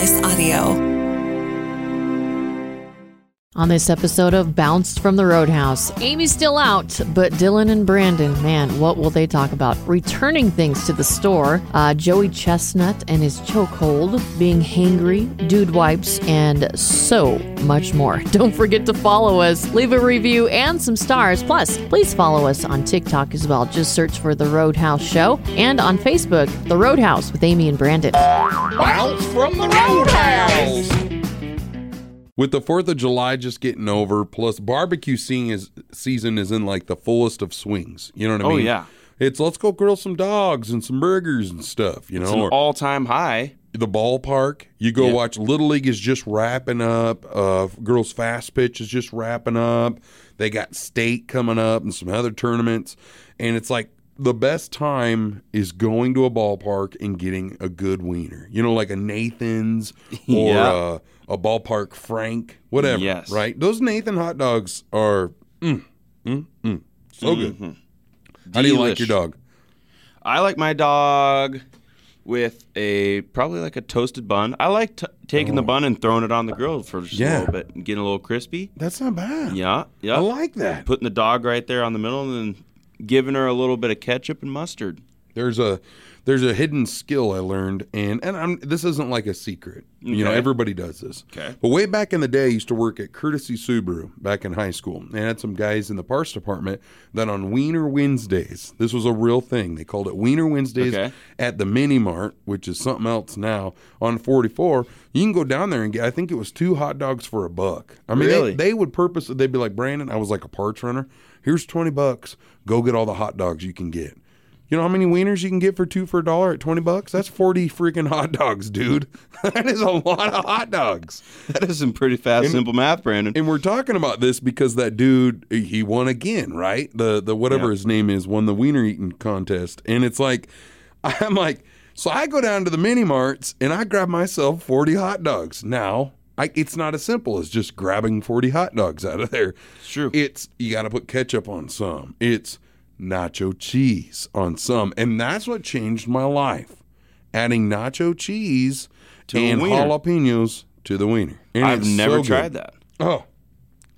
Slice Audio. On this episode of Bounced from the Roadhouse, Amy's still out, but Dylan and Brandon, man, what will they talk about? Returning things to the store, uh, Joey Chestnut and his chokehold, being hangry, dude wipes, and so much more. Don't forget to follow us, leave a review and some stars. Plus, please follow us on TikTok as well. Just search for The Roadhouse Show and on Facebook, The Roadhouse with Amy and Brandon. Bounced from the Roadhouse. With the Fourth of July just getting over, plus barbecue season is, season is in like the fullest of swings. You know what I Oh, mean? yeah. It's let's go grill some dogs and some burgers and stuff. You It's know, an all-time high. the ballpark. You go Yeah. watch Little League is just wrapping up. Uh, girls fast pitch is just wrapping up. They got state coming up and some other tournaments, and it's like the best time is going to a ballpark and getting a good wiener. You know, like a Nathan's or Yeah. a, a ballpark Frank, whatever. Yes. right. Those Nathan hot dogs are mm, mm, mm, so good. How do you like your dog? I like my dog with a probably like a toasted bun. I like t- taking the bun and throwing it on the grill for just Oh. Yeah. a little bit and getting a little crispy. That's not bad. Yeah, yeah. I like that. Putting the dog right there on the middle and then giving her a little bit of ketchup and mustard. there's a there's a hidden skill I learned, and and I'm this isn't like a secret. You know, everybody does this. Okay. But way back in the day, I used to work at Courtesy Subaru back in high school, and I had some guys in the parts department that on Wiener Wednesdays, this was a real thing. They called it Wiener Wednesdays Okay. at the Mini Mart, which is something else now on 44. You can go down there and get. I think it was two hot dogs for a buck. I mean, Really? they, they would purposely. They'd be like, Brandon, I was like a parts runner. Here's 20 bucks. Go get all the hot dogs you can get. You know how many wieners you can get for two for a dollar at 20 bucks? That's 40 freaking hot dogs, dude. that is a lot of hot dogs. That is some pretty fast, simple math, Brandon. And we're talking about this because that dude, he won again, right? The the whatever Yeah. his name is, won the wiener eating contest. And it's like, I'm like, so I go down to the mini marts and I grab myself 40 hot dogs. Now, I, it's not as simple as just grabbing 40 hot dogs out of there. It's true. It's you got to put ketchup on some. It's nacho cheese on some, and that's what changed my life. Adding nacho cheese To and jalapenos to the wiener. And I've never so tried that. Oh,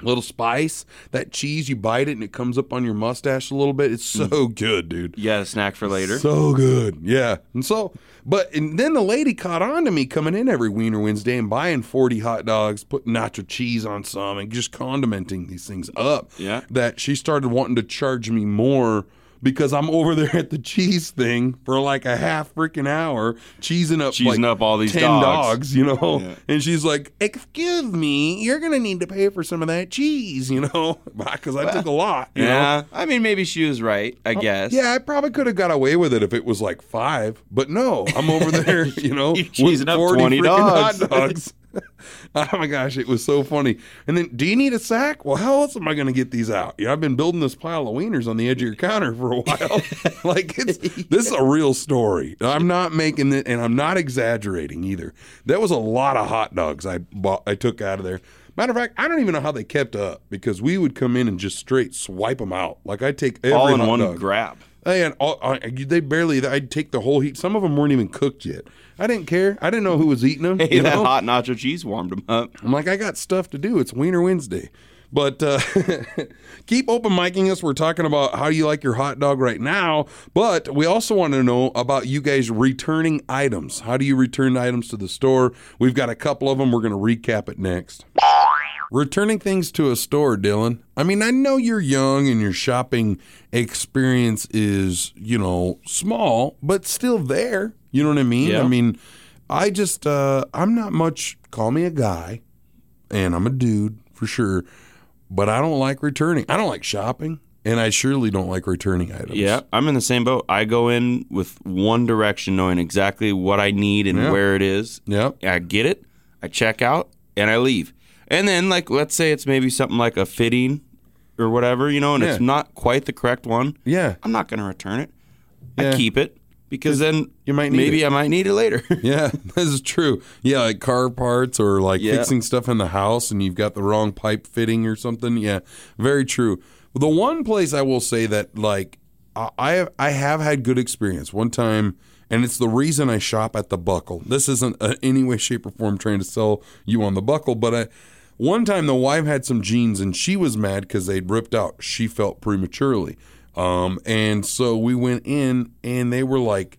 little spice, that cheese, you bite it and it comes up on your mustache a little bit. It's mm. so good, dude. A snack for later. So good. Yeah. And so, but, and then the lady caught on to me coming in every Wiener Wednesday and buying 40 hot dogs, putting nacho cheese on some and just condimenting these things up. Yeah. That she started wanting to charge me more because I'm over there at the cheese thing for like a half freaking hour, cheesing up Cheesing like up all these 10 dogs. dogs, you know? Yeah. And she's like, Excuse me, you're going to need to pay for some of that cheese, you know? Because I took a lot. You know? yeah, I mean, maybe she was right. I oh, guess. Oh, Yeah, I probably could have got away with it if it was like five, but no, I'm over there, you know, cheesing up 20 dogs. hot dogs. oh my gosh, it was so funny. And then, do you need a sack? Well, how else am I going to get these out? Yeah, I've been building this pile of wieners on the edge of your counter for a while. like, it's this is a real story. I'm not making it, and I'm not exaggerating either. That was a lot of hot dogs I bought, I took out of there. Matter of fact, I don't even know how they kept up because we would come in and just straight swipe them out. Like I take every all in one dog. grab. And all, I, they barely. I'd take the whole heat. Some of them weren't even cooked yet. I didn't care. I didn't know who was eating them. Hey, that know? hot nacho cheese warmed them up. I'm like, I got stuff to do. It's Wiener Wednesday. But uh, keep open micing us. We're talking about how you like your hot dog right now. But we also want to know about you guys returning items. How do you return items to the store? We've got a couple of them. We're going to recap it next. Returning things to a store, Dylan. I mean, I know you're young and your shopping experience is, you know, small, but still there. You know what I mean? Yeah. I mean, I just, uh, I'm not much, call me a guy, and I'm a dude for sure, but I don't like returning. I don't like shopping, and I surely don't like returning items. Yeah, I'm in the same boat. I go in with one direction, knowing exactly what I need and Yeah. where it is. Yep. I get it, I check out, and I leave. And then, like, let's say it's maybe something like a fitting or whatever, you know, and it's not quite the correct one. Yeah. I'm not going to return it. Yeah. I keep it because then you might need maybe it. I might need it later. Yeah, this is true. Yeah, like car parts or like Yeah. fixing stuff in the house and you've got the wrong pipe fitting or something. Yeah, very true. The one place I will say that like I I have, I have had good experience. One time and it's the reason I shop at the Buckle. This isn't uh, any way, shape, or form trying to sell you on the Buckle, but I, one time the wife had some jeans and she was mad because they'd ripped out. She felt prematurely, um, and so we went in and they were like.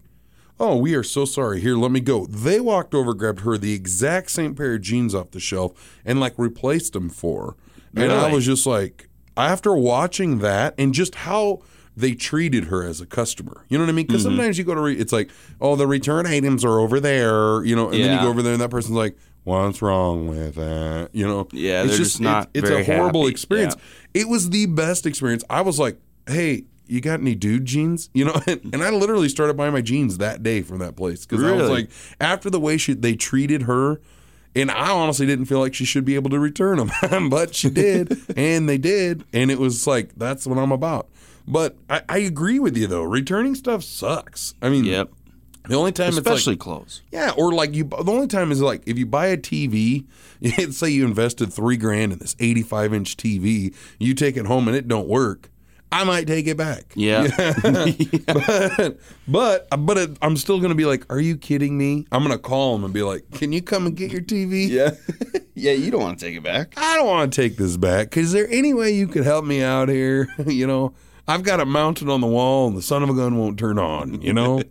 Oh, we are so sorry. Here, let me go. They walked over, grabbed her the exact same pair of jeans off the shelf, and like replaced them for her. And I was just like, after watching that and just how they treated her as a customer, you know what I mean? Because Mm-hmm. sometimes you go to, re- it's like, oh, the return items are over there, you know, and then you Yeah. go over there and that person's like, what's wrong with that? You know? Yeah, it's they're just not It's, very a horrible happy. experience. It was the best experience. I was like, hey. You got any dude jeans? You know, and, and I literally started buying my jeans that day from that place because I was like, after the way she, they treated her, and I honestly didn't feel like she should be able to return them, but she did, and they did, and it was like that's what I'm about. But I, I agree with you though. Returning stuff sucks. I mean, Yep. the only time Especially it's like, clothes. yeah, or like you. The only time is like if you buy a TV. Say you invested three grand in this 85 inch TV, you take it home and it don't work. I might take it back. Yeah. but but, but it, I'm still gonna be like, "Are you kidding me?" I'm gonna call them and be like, "Can you come and get your TV?" Yeah. yeah, you don't want to take it back. I don't want to take this back. Is there any way you could help me out here? you know, I've got it mounted on the wall, and the son of a gun won't turn on. You know,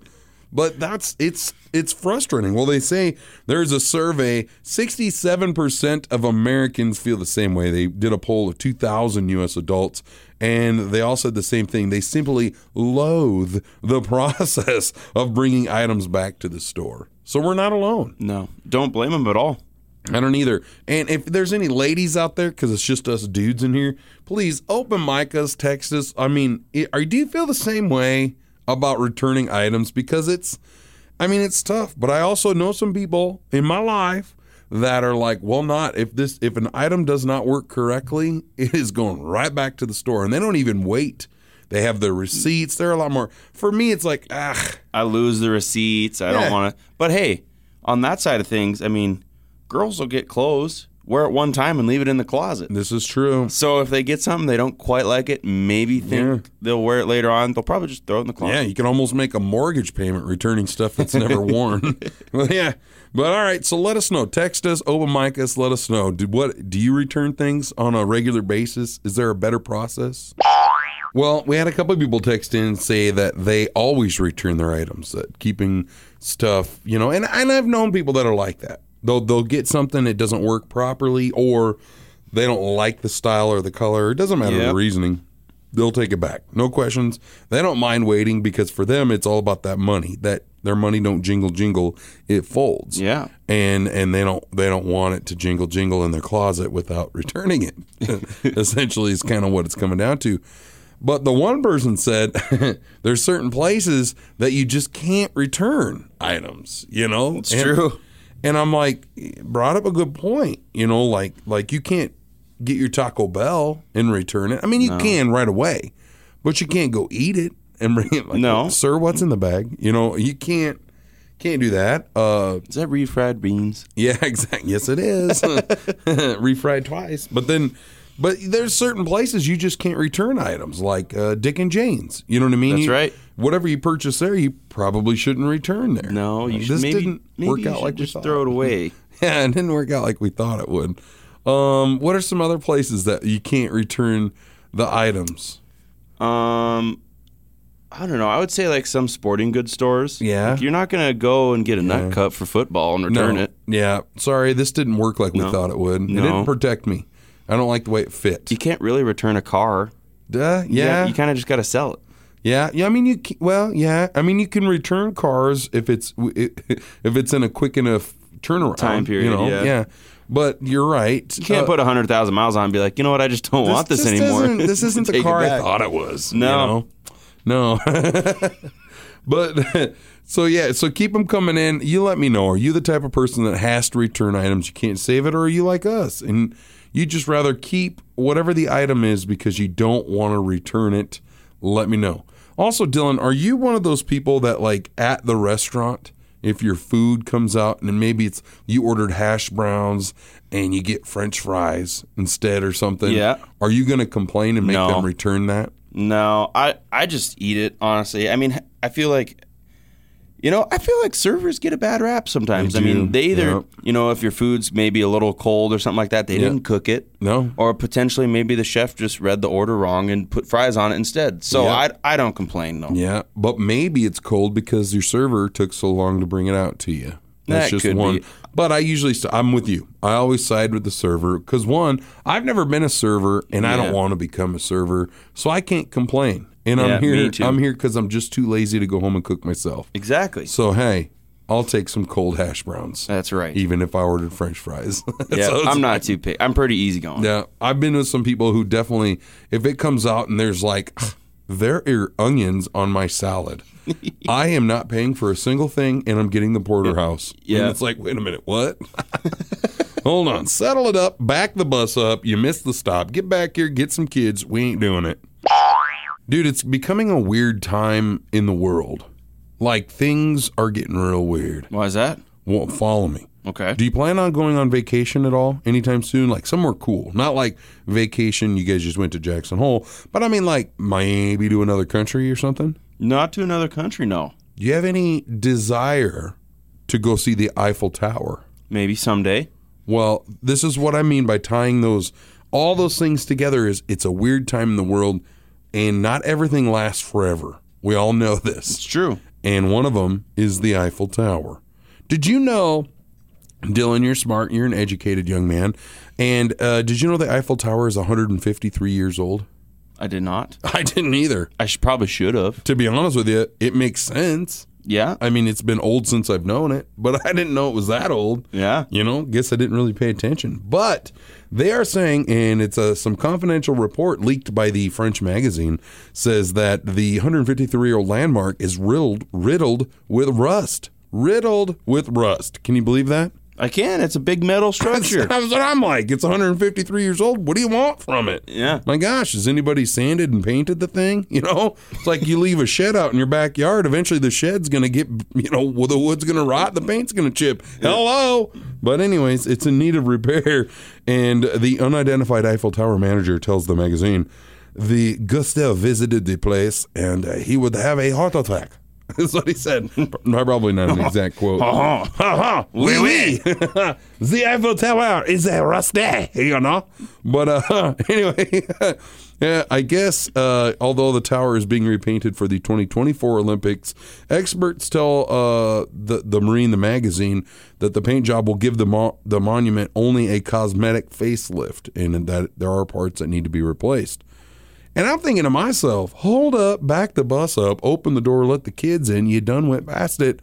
but that's it's it's frustrating. Well, they say there's a survey: 67 percent of Americans feel the same way. They did a poll of 2,000 U.S. adults, and they all said the same thing. They simply loathe the process of bringing items back to the store. So we're not alone. No, don't blame them at all. I don't either. And if there's any ladies out there, because it's just us dudes in here, please open mic us, text us. I mean, i- are do you feel the same way about returning items? Because it's, I mean, it's tough. But I also know some people in my life that are like, well, not if this if an item does not work correctly, it is going right back to the store, and they don't even wait. They have their receipts. They're a lot more. For me, it's like, ah, I lose the receipts. I Yeah. don't want to. But hey, on that side of things, I mean, girls will get clothes, wear it one time, and leave it in the closet. this is true. So if they get something they don't quite like it, maybe think they'll wear it later on. They'll probably just throw it in the closet. Yeah, you can almost make a mortgage payment returning stuff that's never worn. well, yeah, but all right. So let us know. Text us, open mic us. Let us know. Do what? Do you return things on a regular basis? Is there a better process? Well, we had a couple of people text in and say that they always return their items, that keeping stuff, you know, and, and I've known people that are like that. They'll they'll get something that doesn't work properly, or they don't like the style or the color. It doesn't matter the reasoning. They'll take it back, no questions. They don't mind waiting because for them it's all about that money. That their money don't jingle jingle, it folds Yeah. and and they don't they don't want it to jingle jingle in their closet without returning it. Essentially, is kind of what it's coming down to. But the one person said there's certain places that you just can't return items. You know, It's And- true. And I'm like, brought up a good point. You know, like like you can't get your Taco Bell and return it. I mean, you can right away, but you can't go eat it and bring it. Like, No. sir, what's in the bag? You know, you can't can't do that. Uh, Is that refried beans? yeah, exactly. Yes, it is. Refried twice. But then, but there's certain places you just can't return items, like uh, Dick and Jane's. You know what I mean? That's You- right. Whatever you purchase there, you probably shouldn't return there. No, you Uh, should this maybe didn't maybe work out like we just throw it away. Yeah, it didn't work out like we thought it would. Um, what are some other places that you can't return the items? Um, I don't know. I would say like some sporting goods stores. Yeah. Like, you're not gonna go and get a nut cut for football and return no. it. Yeah, sorry, this didn't work like we thought it would. It didn't protect me. I don't like the way it fit. You can't really return a car. Duh, yeah, You kind of just got to sell it. Yeah, yeah. I mean, you ca- well, yeah. I mean, you can return cars if it's if it's in a quick enough turnaround Time period, You know? yeah. But you're right. You can't uh, put a hundred thousand miles on and be like, you know what? I just don't want this, anymore. Isn't, this isn't the car I thought it was. No. you know? no. but so yeah, so keep them coming in. You let me know. Are you the type of person that has to return items? You can't save it, or are you like us and you just rather keep whatever the item is because you don't want to return it? Let me know. Also, Dylan, are you one of those people that like at the restaurant? If your food comes out and maybe it's you ordered hash browns and you get French fries instead or something, Yeah. are you going to complain and make No. them return that? No, I I just eat it honestly. I mean, I feel like You know, I feel like servers get a bad rap sometimes. They I mean, they either, Yep. you know, if your food's maybe a little cold or something like that, they Yeah. didn't cook it. No. Or potentially maybe the chef just read the order wrong and put fries on it instead. So Yeah. I, I don't complain though. Yeah, but maybe it's cold because your server took so long to bring it out to you. That's That just one. be. But I usually, st- I'm with you. I always side with the server because one, I've never been a server, and I don't want to become a server, so I can't complain. And Yeah, I'm here. I'm here because I'm just too lazy to go home and cook myself. Exactly. So hey, I'll take some cold hash browns, That's right. even if I ordered French fries. yeah, So I'm not too picky. I'm pretty easygoing. yeah, I've been with some people who definitely, if it comes out and there's like, there are onions on my salad, I am not paying for a single thing and I'm getting the porterhouse. Yeah. And it's like, wait a minute, what? Hold on, settle it up, back the bus up. You missed the stop. Get back here, get some kids. We ain't doing it. Dude, it's becoming a weird time in the world. Like things are getting real weird. Why is that? Well, follow me. Okay. Do you plan on going on vacation at all anytime soon? Like somewhere cool. Not like vacation, you guys just went to Jackson Hole, but I mean like maybe to another country or something? Not to another country, no. Do you have any desire to go see the Eiffel Tower? Maybe someday. Well, this is what I mean by tying those all those things together is it's a weird time in the world and not everything lasts forever. We all know this. It's true. and one of them is the Eiffel Tower. Did you know, Dylan? You're smart. You're an educated young man. And uh, did you know the Eiffel Tower is 153 years old? I did not. I didn't either. I should, probably should have. To be honest with you, it makes sense. Yeah. I mean, it's been old since I've known it, but I didn't know it was that old. Yeah. You know, guess I didn't really pay attention. But they are saying, and it's a, some confidential report leaked by the French magazine, says that the 153 year old landmark is riddled, riddled with rust. Riddled with rust. Can you believe that? I can. It's a big metal structure. That's what I'm like. It's 153 years old. What do you want from it? Yeah. My gosh, has anybody sanded and painted the thing? You know, it's like you leave a shed out in your backyard. Eventually, the shed's going to get, you know, well, the wood's going to rot, the paint's going to chip. Hello. But, anyways, it's in need of repair. And the unidentified Eiffel Tower manager tells the magazine the Gustave visited the place and uh, he would have a heart attack. That's what he said. Probably not an exact quote. Uh-huh. Ha oui, oui. the Eiffel Tower is a rusty, you know. But uh, anyway, yeah, I guess uh, although the tower is being repainted for the 2024 Olympics, experts tell uh, the the Marine, the magazine, that the paint job will give the mo- the monument only a cosmetic facelift, and that there are parts that need to be replaced. And I'm thinking to myself, hold up, back the bus up, open the door, let the kids in. You done went past it.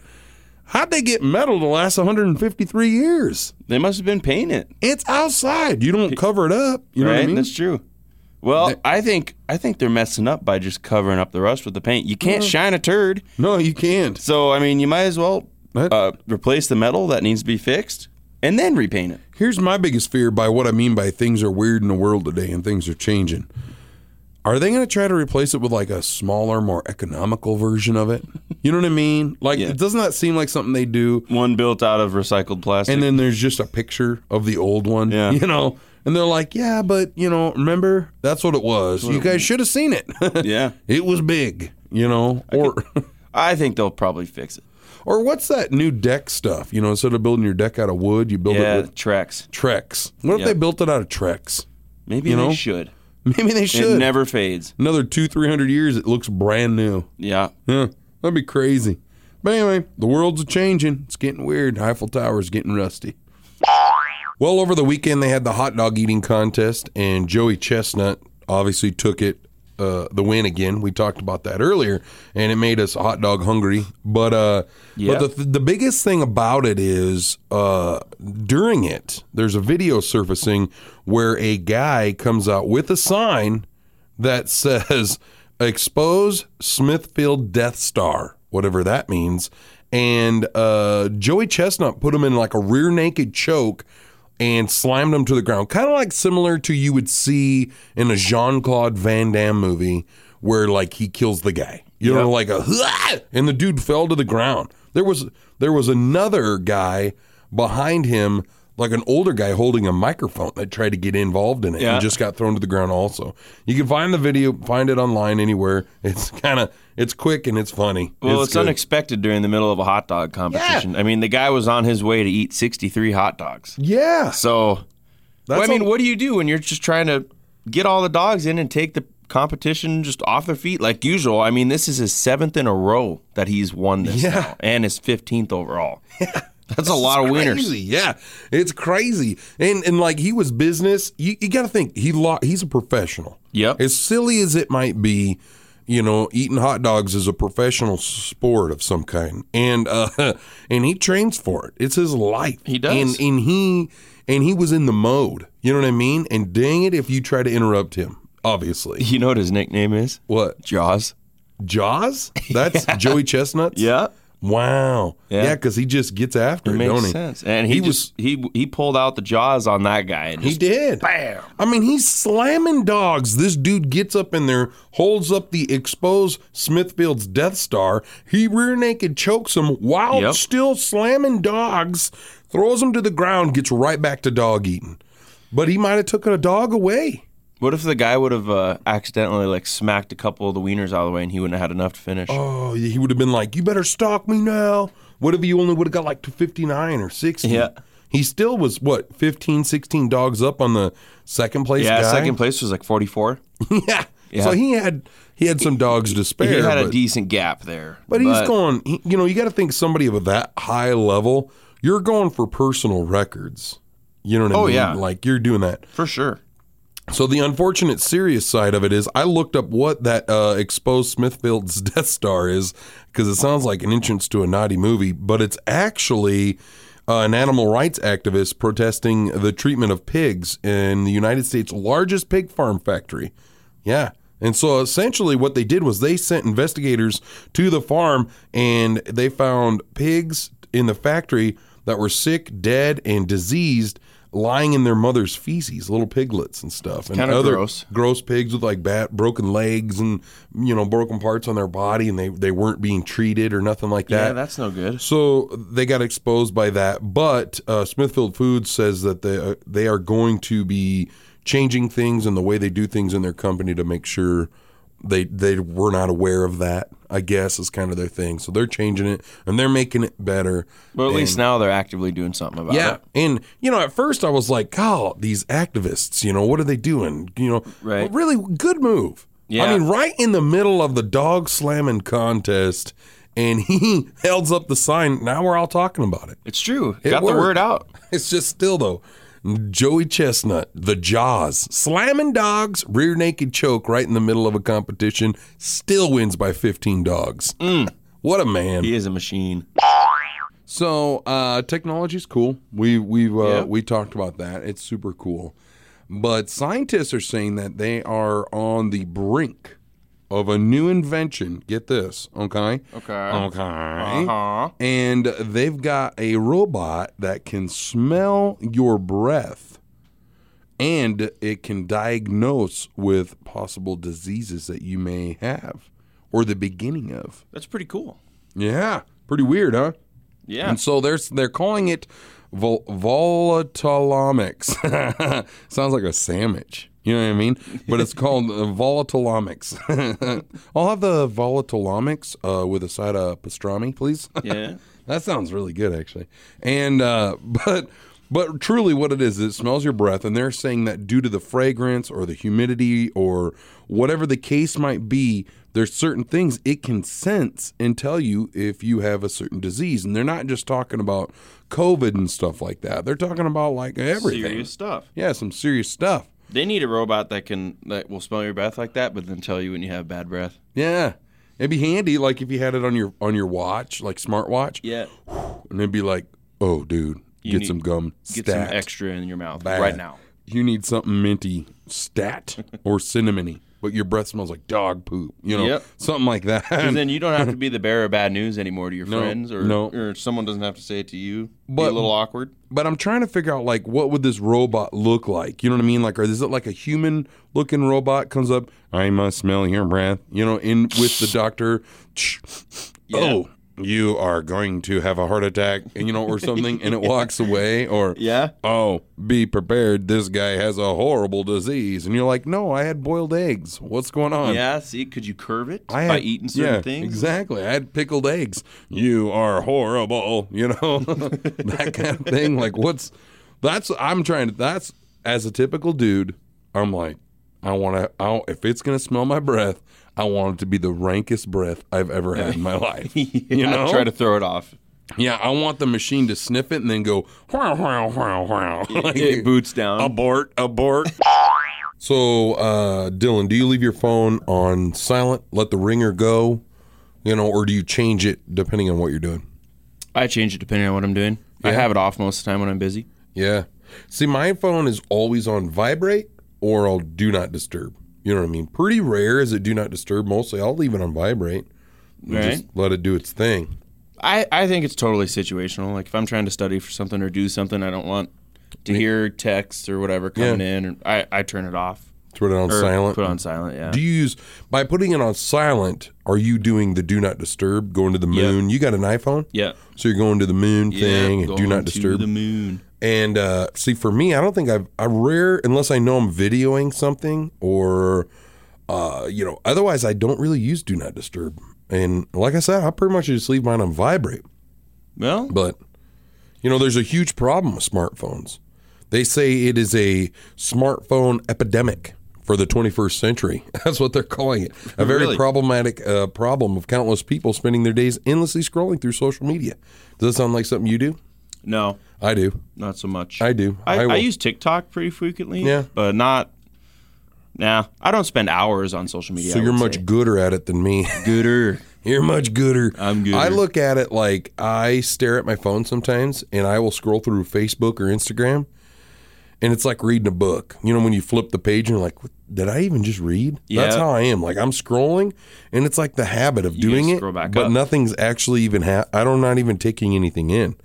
How'd they get metal to last 153 years? They must have been painted. It's outside. You don't cover it up. You know right? what I mean? That's true. Well, I think I think they're messing up by just covering up the rust with the paint. You can't shine a turd. no, you can't. So I mean, you might as well uh, replace the metal that needs to be fixed and then repaint it. Here's my biggest fear by what I mean by things are weird in the world today and things are changing. Are they going to try to replace it with like a smaller, more economical version of it? You know what I mean? Like, Yeah. doesn't that seem like something they do? One built out of recycled plastic. and then there's just a picture of the old one. Yeah. You know, and they're like, yeah, but you know, remember that's what it was. You guys should have seen it. yeah, it was big. You know, or I think they'll probably fix it. or what's that new deck stuff? You know, instead of building your deck out of wood, you build Yeah, it with Trex. Trex. What if Yeah. they built it out of Trex? Maybe You they know? should. Maybe they It should. never fades. Another two, three hundred years, it looks brand new. Yeah. Yeah, that'd be crazy. But anyway, the world's a changing. It's getting weird. Eiffel Tower's getting rusty. Well, over the weekend they had the hot dog eating contest, and Joey Chestnut obviously took it uh, the win again. We talked about that earlier, and it made us hot dog hungry. But uh, but the the biggest thing about it is uh, during it, there's a video surfacing where a guy comes out with a sign that says expose Smithfield Death Star, whatever that means. And uh, Joey Chestnut put him in like a rear naked choke and slammed him to the ground. Kind of like similar to you would see in a Jean Claude Van Damme movie where like he kills the guy. You know, like a and the dude fell to the ground. There was there was another guy behind him like an older guy holding a microphone that tried to get involved in it Yeah. and just got thrown to the ground. Also, you can find the video, find it online anywhere. It's kind of it's quick and it's funny. Well, it's, good. unexpected during the middle of a hot dog competition. I mean, the guy was on his way to eat 63 hot dogs. Yeah, So, well, I mean, a- what do you do when you're just trying to get all the dogs in and take the competition just off their feet like usual? I mean, this is his seventh in a row that he's won this Yeah. now, and his 15th overall. That's a lot of winners. Crazy. Yeah, it's crazy. And and like he was business. You, you got to think he lo- he's a professional. Yep. As silly as it might be, you know, eating hot dogs is a professional sport of some kind, and uh, and he trains for it. It's his life. He does. And and he and he was in the mode. You know what I mean? And dang it, if you try to interrupt him, obviously. You know what his nickname is? What Jaws. Jaws? That's Joey Chestnuts. Yeah. Wow. Yeah. Yeah, because he just gets after it, Makes don't he? sense. And he, He just he he pulled out the jaws on that guy and He just did. bam. I mean, he's slamming dogs. This dude gets up in there, holds up the exposed Smithfield's Death Star. He rear naked chokes him while Yep. still slamming dogs, throws him to the ground, gets right back to dog eating. But he might have taken a dog away. What if the guy would have uh, accidentally like smacked a couple of the wieners out of the way and he wouldn't have had enough to finish? Oh, he would have been like, "You better stalk me now." What if he only would have got like to 59 or 60? Yeah. He still was what 15, 16 dogs up on the second place yeah, guy. second place was like 44. yeah. Yeah. So he had he had some dogs to spare. He had a decent gap there. But he's going, he, you know, you got to think somebody of that high level, you're going for personal records. You know what I Oh, mean? yeah. Like you're doing that. for sure. So the unfortunate serious side of it is I looked up what that uh, exposed Smithfield's Death Star is because it sounds like an entrance to a naughty movie, but it's actually uh, an animal rights activist protesting the treatment of pigs in the United States' largest pig farm factory. Yeah. And so essentially what they did was they sent investigators to the farm and they found pigs in the factory that were sick, dead, and diseased lying in their mother's feces, little piglets and stuff. And other gross. gross pigs with like bat, broken legs and you know broken parts on their body and they they weren't being treated or nothing like that. Yeah, that's no good. So they got exposed by that, but uh, Smithfield Foods says that they uh, they are going to be changing things and the way they do things in their company to make sure they they were not aware of that. I guess is kind of their thing. So they're changing it and they're making it better. But at least now they're actively doing something about yeah, it. and you know, at first I was like, "Oh, these activists, you know, what are they doing?" You know, Right. but really good move. Yeah. I mean, right in the middle of the dog slamming contest, and he holds up the sign. Now we're all talking about it. It's true. It Got worked. the word out. It's just still though. Joey Chestnut, the Jaws, slamming dogs, rear naked choke right in the middle of a competition, still wins by 15 dogs. What a man! He is a machine. So uh, technology's cool. We we've uh, Yeah. we talked about that. It's super cool. But scientists are saying that they are on the brink of a new invention. Get this, okay? Okay. Okay. Uh-huh. And they've got a robot that can smell your breath and it can diagnose with possible diseases that you may have or the beginning of. That's pretty cool. Yeah. Pretty weird, huh? Yeah. And so they're they're calling it vol- volatilomics. Sounds like a sandwich. You know what I mean? But it's called uh, volatilomics. I'll have the volatilomics uh, with a side of pastrami, please. Yeah. that sounds really good, actually. And uh, but but truly, what it is, it smells your breath, and they're saying that due to the fragrance or the humidity or whatever the case might be, there's certain things it can sense and tell you if you have a certain disease. And they're not just talking about COVID and stuff like that. They're talking about like everything. Serious stuff. Yeah, some serious stuff. They need a robot that can that will smell your breath like that, but then tell you when you have bad breath. Yeah. It'd be handy, like if you had it on your on your watch, like smartwatch, Yeah. and it'd be like, "Oh, dude, You get need- some gum, Get stat. some extra in your mouth Bad. right now. You need something minty, stat or cinnamony, but your breath smells like dog poop. You know, Yep. something like that. Because then you don't have to be the bearer of bad news anymore to your No, friends, or no. or someone doesn't have to say it to you. be But- a little awkward. but I'm trying to figure out like what would this robot look like? You know what I mean? Like, or is it like a human looking robot comes up? I must smell your breath. You know, in with the doctor. Yeah. Oh, you are going to have a heart attack, and you know, or something, and it walks away, or Yeah. oh, be prepared, this guy has a horrible disease, and you're like, no, I had boiled eggs. What's going on? Yeah. See, could you curve it I by had, eating certain yeah, things? Exactly. I had pickled eggs. You are horrible. You know that kind of thing. Like, what's that's? I'm trying to. That's as a typical dude. I'm like, I want to. If it's gonna smell my breath, I want it to be the rankest breath I've ever had in my life. you Yeah, know, try to throw it off. yeah. I want the machine to sniff it and then go wow wow wow wow. Like, It boots down. abort abort. So, uh, Dylan, do you leave your phone on silent, let the ringer go, you know, or do you change it depending on what you're doing? I change it depending on what I'm doing. I have it off most of the time when I'm busy. Yeah. See, my phone is always on vibrate or I'll do not disturb. You know what I mean? Pretty rare is it do not disturb. Mostly I'll leave it on vibrate Right. just let it do its thing. I, I think it's totally situational. Like if I'm trying to study for something or do something, I don't want to hear texts or whatever coming in, and I, I turn it off Put it on or silent. put it on silent. Yeah. Do you use by putting it on silent? Are you doing the do not disturb? Going to the moon? You got an iPhone, yeah. so you're going to the moon thing and do going not to disturb. the moon. And uh, see, for me, I don't think I've I rare unless I know I'm videoing something or, uh, you know, otherwise I don't really use do not disturb. And like I said, I pretty much just leave mine on vibrate. Well, But you know, there's a huge problem with smartphones. They say it is a smartphone epidemic for the 21st century. That's what they're calling it. A very Really? problematic uh, problem of countless people spending their days endlessly scrolling through social media. Does that sound like something you do? No, I do. not so much. I do. I, I I, use TikTok pretty frequently. Yeah. but not. Nah, I don't spend hours on social media. So you're much say. gooder at it than me. gooder. You're much gooder. I'm gooder. I look at it like I stare at my phone sometimes and I will scroll through Facebook or Instagram and it's like reading a book. You know, when you flip the page and you're like, "What- did I even just read? Yeah. That's how I am. Like I'm scrolling and it's like the habit of doing it, but up. nothing's actually even, ha- I don't, not even taking anything in.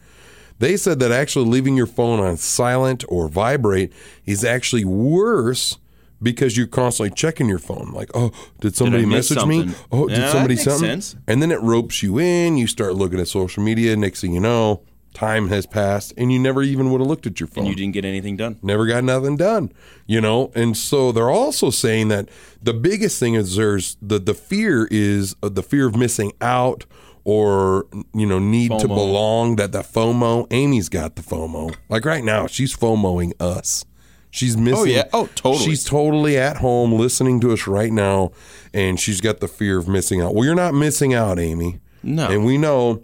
They said that actually leaving your phone on silent or vibrate is actually worse because you're constantly checking your phone. Like, oh, did somebody miss message me? Oh, Yeah, did somebody something? sense. And then it ropes you in. You start looking at social media. Next thing you know, time has passed, and you never even would have looked at your phone. And you didn't get anything done. never got nothing done. You know, and so they're also saying that the biggest thing is there's the the fear is uh, the fear of missing out or you know need to belong. That the FOMO. Amy's got the FOMO. Like right now, she's FOMOing us. She's oh, missing. oh yeah. Oh, totally. She's totally at home listening to us right now, and she's got the fear of missing out. Well, you're not missing out, Amy. No. And we know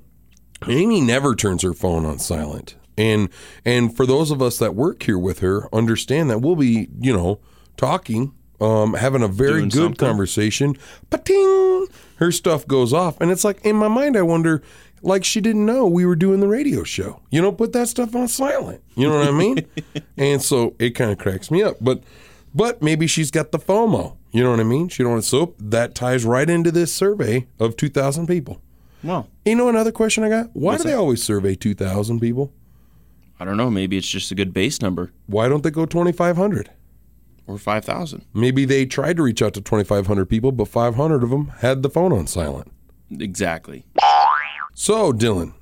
Amy never turns her phone on silent. And and for those of us that work here with her, understand that we'll be, you know, talking, um, having a very Doing good something. conversation. Pating, her stuff goes off, and it's like in my mind, I wonder, like she didn't know we were doing the radio show. You know, put that stuff on silent. You know what I mean? and so it kind of cracks me up, but but maybe she's got the FOMO. You know what I mean? She don't want soap. that ties right into this survey of two thousand people. Well, You know another question I got? Why do they always survey 2,000 people? I don't know. Maybe it's just a good base number Why don't they go 2,500? Or five thousand. Maybe they tried to reach out to 2,500 people, but 500 of them had the phone on silent. Exactly. So, Dylan,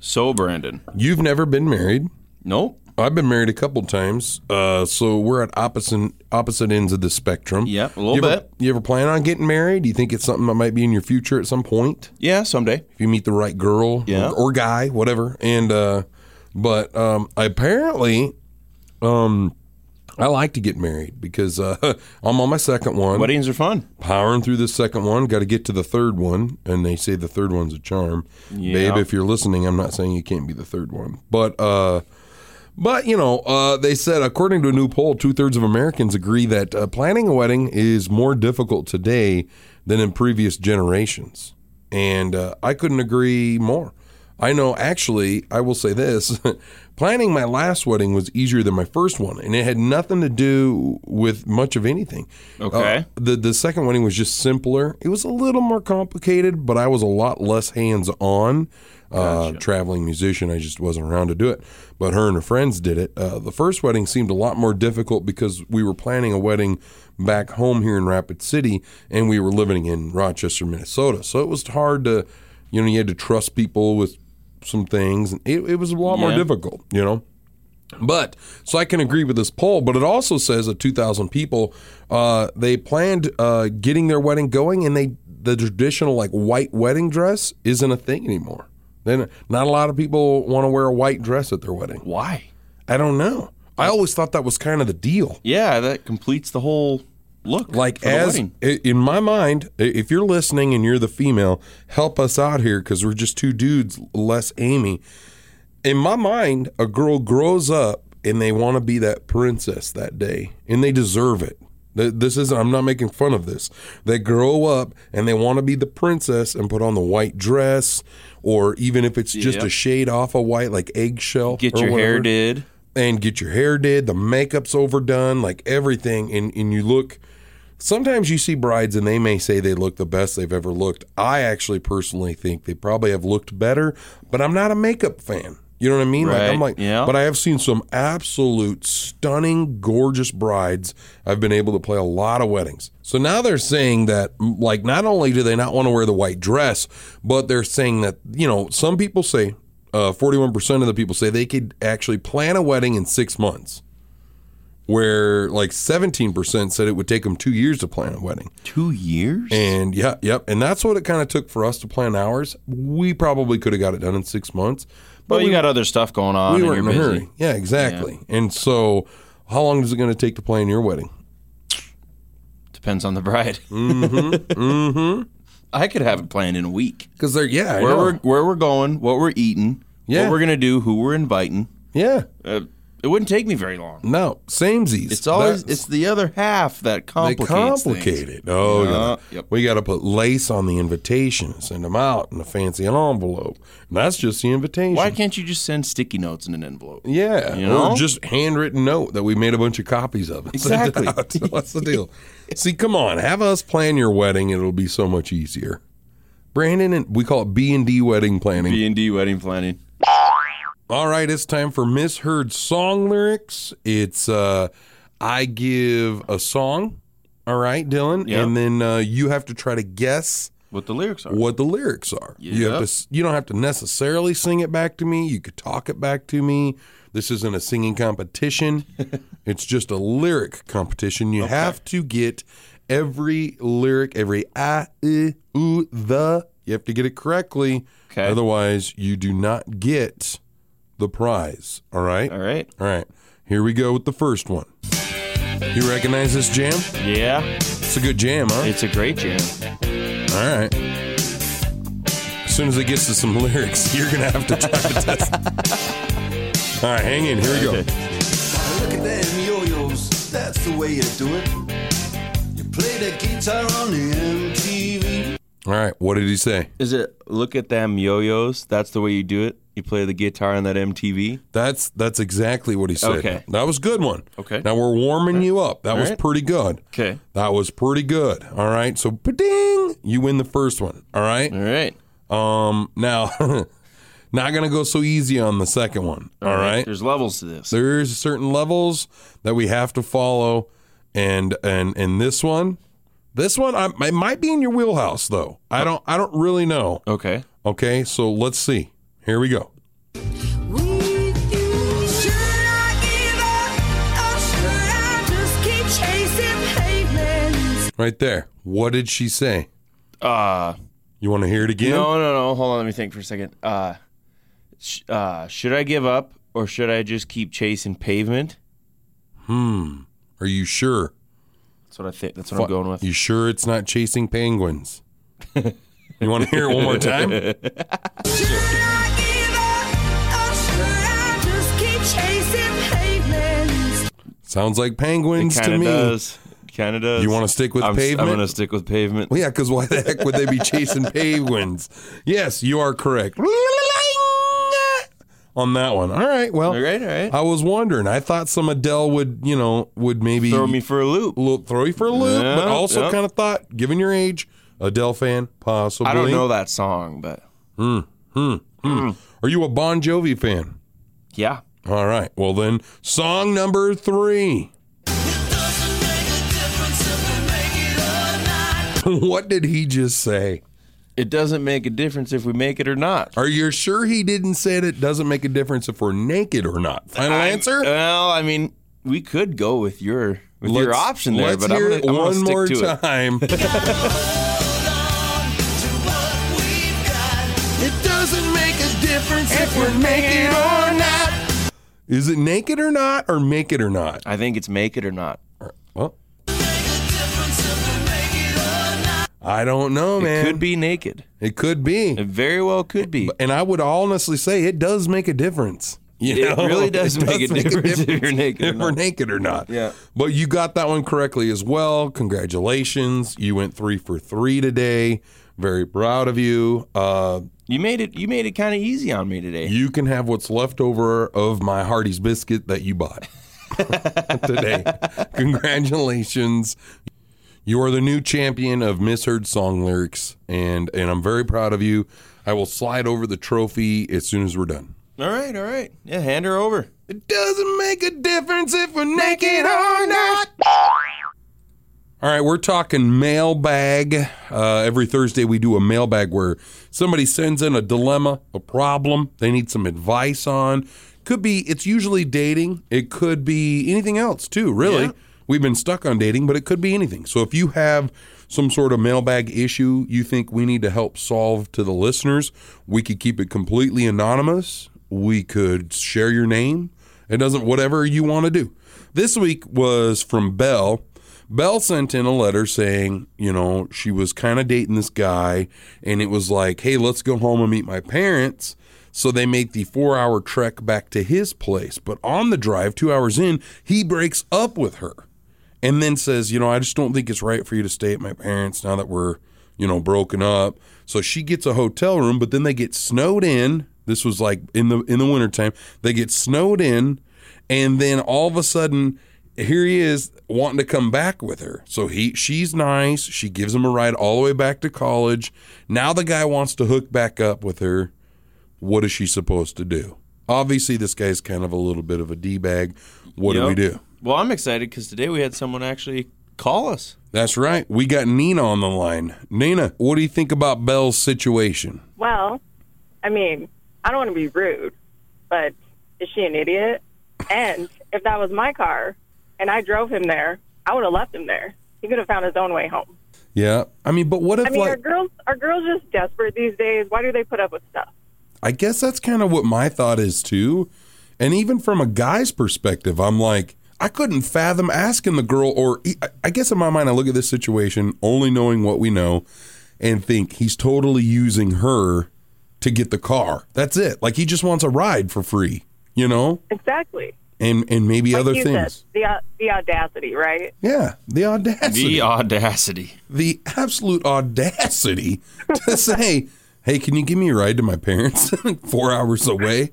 So, Brandon. you've never been married. Nope. I've been married a couple times. Uh, so we're at opposite opposite ends of the spectrum. Yep, a little you ever, bit. You ever plan on getting married? Do you think it's something that might be in your future at some point? Yeah, someday. if you meet the right girl Yeah. or, or guy, whatever. And uh, but um, apparently, um, I like to get married because uh, I'm on my second one. Weddings are fun. Powering through the second one, got to get to the third one, and they say the third one's a charm. Yeah. Babe, if you're listening, I'm not saying you can't be the third one, but uh, but you know, uh, they said according to a new poll, two thirds of Americans agree that uh, planning a wedding is more difficult today than in previous generations, and uh, I couldn't agree more. I know, actually, I will say this: planning my last wedding was easier than my first one, and it had nothing to do with much of anything. Okay. Uh, the the second wedding was just simpler. It was a little more complicated, but I was a lot less hands on. Uh, traveling musician, I just wasn't around to do it. But her and her friends did it. Uh, the first wedding seemed a lot more difficult because we were planning a wedding back home here in Rapid City, and we were living in Rochester, Minnesota. So it was hard to, You know, you had to trust people with some things, and it, it was a lot more difficult. You know. But so I can agree with this poll, but it also says that 2,000 people uh, they planned uh, getting their wedding going, and they the traditional like white wedding dress isn't a thing anymore. Then not a lot of people want to wear a white dress at their wedding. Why? I don't know. I always thought that was kind of the deal. Yeah, that completes the whole look. Like as in my mind, if you're listening and you're the female, help us out here because we're just two dudes, less Amy. In my mind, a girl grows up and they want to be that princess that day, and they deserve it. This isn't. I'm not making fun of this. They grow up and they want to be the princess and put on the white dress, or even if it's just Yep. a shade off of white, like eggshell. get your hair did. and get your hair did, the makeup's overdone, like everything, and, and you look. Sometimes you see brides and they may say they look the best they've ever looked. I actually personally think they probably have looked better, but I'm not a makeup fan. You know what I mean? Like I'm like, yeah. but I have seen some absolute stunning, gorgeous brides. I've been able to play a lot of weddings. So now they're saying that, like, not only do they not want to wear the white dress, but they're saying that, you know, some people say, uh, 41% of the people say they could actually plan a wedding in six months, where like 17% said it would take them two years to plan a wedding. Two years? And yeah, yep. And that's what it kind of took for us to plan ours. We probably could have got it done in six months, but well, you we, got other stuff going on. we weren't in a busy. hurry. Yeah, exactly. And so, how long is it going to take to plan your wedding? Depends on the bride. Mm-hmm. mm-hmm. I could have it planned in a week. Because they're yeah, Where we're where we're going, what we're eating, Yeah. what we're gonna do, who we're inviting. yeah. Uh, it wouldn't take me very long. No, samesies. It's always That's- it's the other half that complicates. they complicate things. it. Oh, Yeah, yeah. yep. we got to put lace on the invitation and send them out in a fancy envelope. And that's just the invitation. Why can't you just send sticky notes in an envelope? Yeah, You know? or just handwritten note that we made a bunch of copies of. it Exactly. What's the deal? See, come on, have us plan your wedding. It'll be so much easier. Brandon and we call it B and D wedding planning. B and D wedding planning. All right, it's time for misheard song lyrics. It's uh, I give a song. All right, Dylan, Yep. and then uh, you have to try to guess What the lyrics are. what the lyrics are. You have to. You don't have to necessarily sing it back to me. You could talk it back to me. This isn't a singing competition. it's just a lyric competition. You have to get every lyric, every I, I, ooh, the. You have to get it correctly. Okay. Otherwise, you do not get the prize. All right. All right. All right. Here we go with the first one. You recognize this jam? Yeah, It's a good jam, huh? it's a great jam. All right. As soon as it gets to some lyrics, you're gonna have to try to test. All right, hang in. Here we go. Okay. Look at them yo-yos, that's the way you do it. You play the guitar on the MTV. All right. What did he say? Is it look at them yo-yos? That's the way you do it. You play the guitar on that MTV. That's that's exactly what he said. Okay. That was a good one. Okay. Now we're warming you up. That was right. pretty good. Okay. That was pretty good. All right. So, ding, you win the first one. All right. All right. Um. Now, not gonna go so easy on the second one. All right. There's levels to this. there's certain levels that we have to follow and and and this one this one I, it might be in your wheelhouse though i don't i don't really know Okay. okay so let's see here we go With you, should I give up or should I just keep chasing pavements? right there what did she say Uh you want to hear it again no, no, no. Hold on. Let me think for a second. Uh, sh- uh, should I give up or should I just keep chasing pavement? Hmm. Are you sure That's what I think. That's what I'm going with. you sure it's not chasing penguins you want to hear it one more time Should I give up or should I just keep chasing pavements? sounds like penguins to me does. Kind of does. You wanna stick with I'm, pavement? I'm going to stick with pavement. Well, yeah, because why the heck would they be chasing penguins? Yes, you are correct. On that one. All right. Well, All right, all right. I was wondering. I thought some Adele would, you know, would maybe Throw me for a loop. lo- throw you for a loop, but Yeah, also yeah. kind of thought, given your age, Adele fan, possibly. I don't know that song, but Hmm. Hmm. Hmm. Are you a Bon Jovi fan? yeah. All right. Well, then, song number three. what did he just say? It doesn't make a difference if we make it or not. Are you sure he didn't say it doesn't make a difference if we're naked or not? Final answer? Well, I mean, we could go with your with your Let's- option there, but I'm gonna, it I'm gonna one more to it. time. It doesn't make a difference if we're naked or not. Is it naked or not, or make it or not? I think it's make it or not. I don't know, man. It could be naked. It could be. It very well could be. And I would honestly say it does make a difference. You It know? really does make a difference if you're naked or If we're not. naked or not. Yeah. But you got that one correctly as well. Congratulations. You went three for three today. Very proud of you. Uh, You made it. You made it kind of easy on me today. you can have what's left over of my Hardee's biscuit that you bought today. Congratulations. You are the new champion of misheard song lyrics, and and I'm very proud of you. I will slide over the trophy as soon as we're done. all right, all right. Yeah, hand her over. It doesn't make a difference if we're naked or not. All right, we're talking mailbag. Uh, every Thursday, we do a mailbag where somebody sends in a dilemma, a problem they need some advice on. Could be, it's usually dating. It could be anything else, too, really. Yeah. We've been stuck on dating, but it could be anything. So if you have some sort of mailbag issue you think we need to help solve to the listeners, we could keep it completely anonymous. We could share your name. It doesn't, whatever you want to do. This week was from Belle. Belle sent in a letter saying, you know, she was kind of dating this guy, and it was like, hey, let's go home and meet my parents. So they make the four hour trek back to his place. But on the drive, two hours in, he breaks up with her and then says, you know, I just don't think it's right for you to stay at my parents now that we're, you know, broken up. So she gets a hotel room, but then they get snowed in. This was like in the in the wintertime. They get snowed in, and then all of a sudden, here he is wanting to come back with her. So he she's nice. She gives him a ride all the way back to college. Now the guy wants to hook back up with her. What is she supposed to do? Obviously, this guy's kind of a little bit of a d bag. What do we do? Well, I'm excited because today we had someone actually call us. That's right. We got Nina on the line. Nina, what do you think about Belle's situation? Well, I mean, I don't want to be rude, but is she an idiot? And if that was my car and I drove him there, I would have left him there. He could have found his own way home. Yeah. I mean, but what if I mean, are girls are girls just desperate these days? Why do they put up with stuff? I guess that's kind of what my thought is too. And even from a guy's perspective, I'm like, I couldn't fathom asking the girl, or I guess in my mind, I look at this situation only knowing what we know and think he's totally using her to get the car. That's it. Like he just wants a ride for free, you know? Exactly. And and maybe Like other you things. said, the uh, the audacity, right? Yeah, the audacity. The audacity. the absolute audacity to say, "Hey, can you give me a ride to my parents? Four hours away."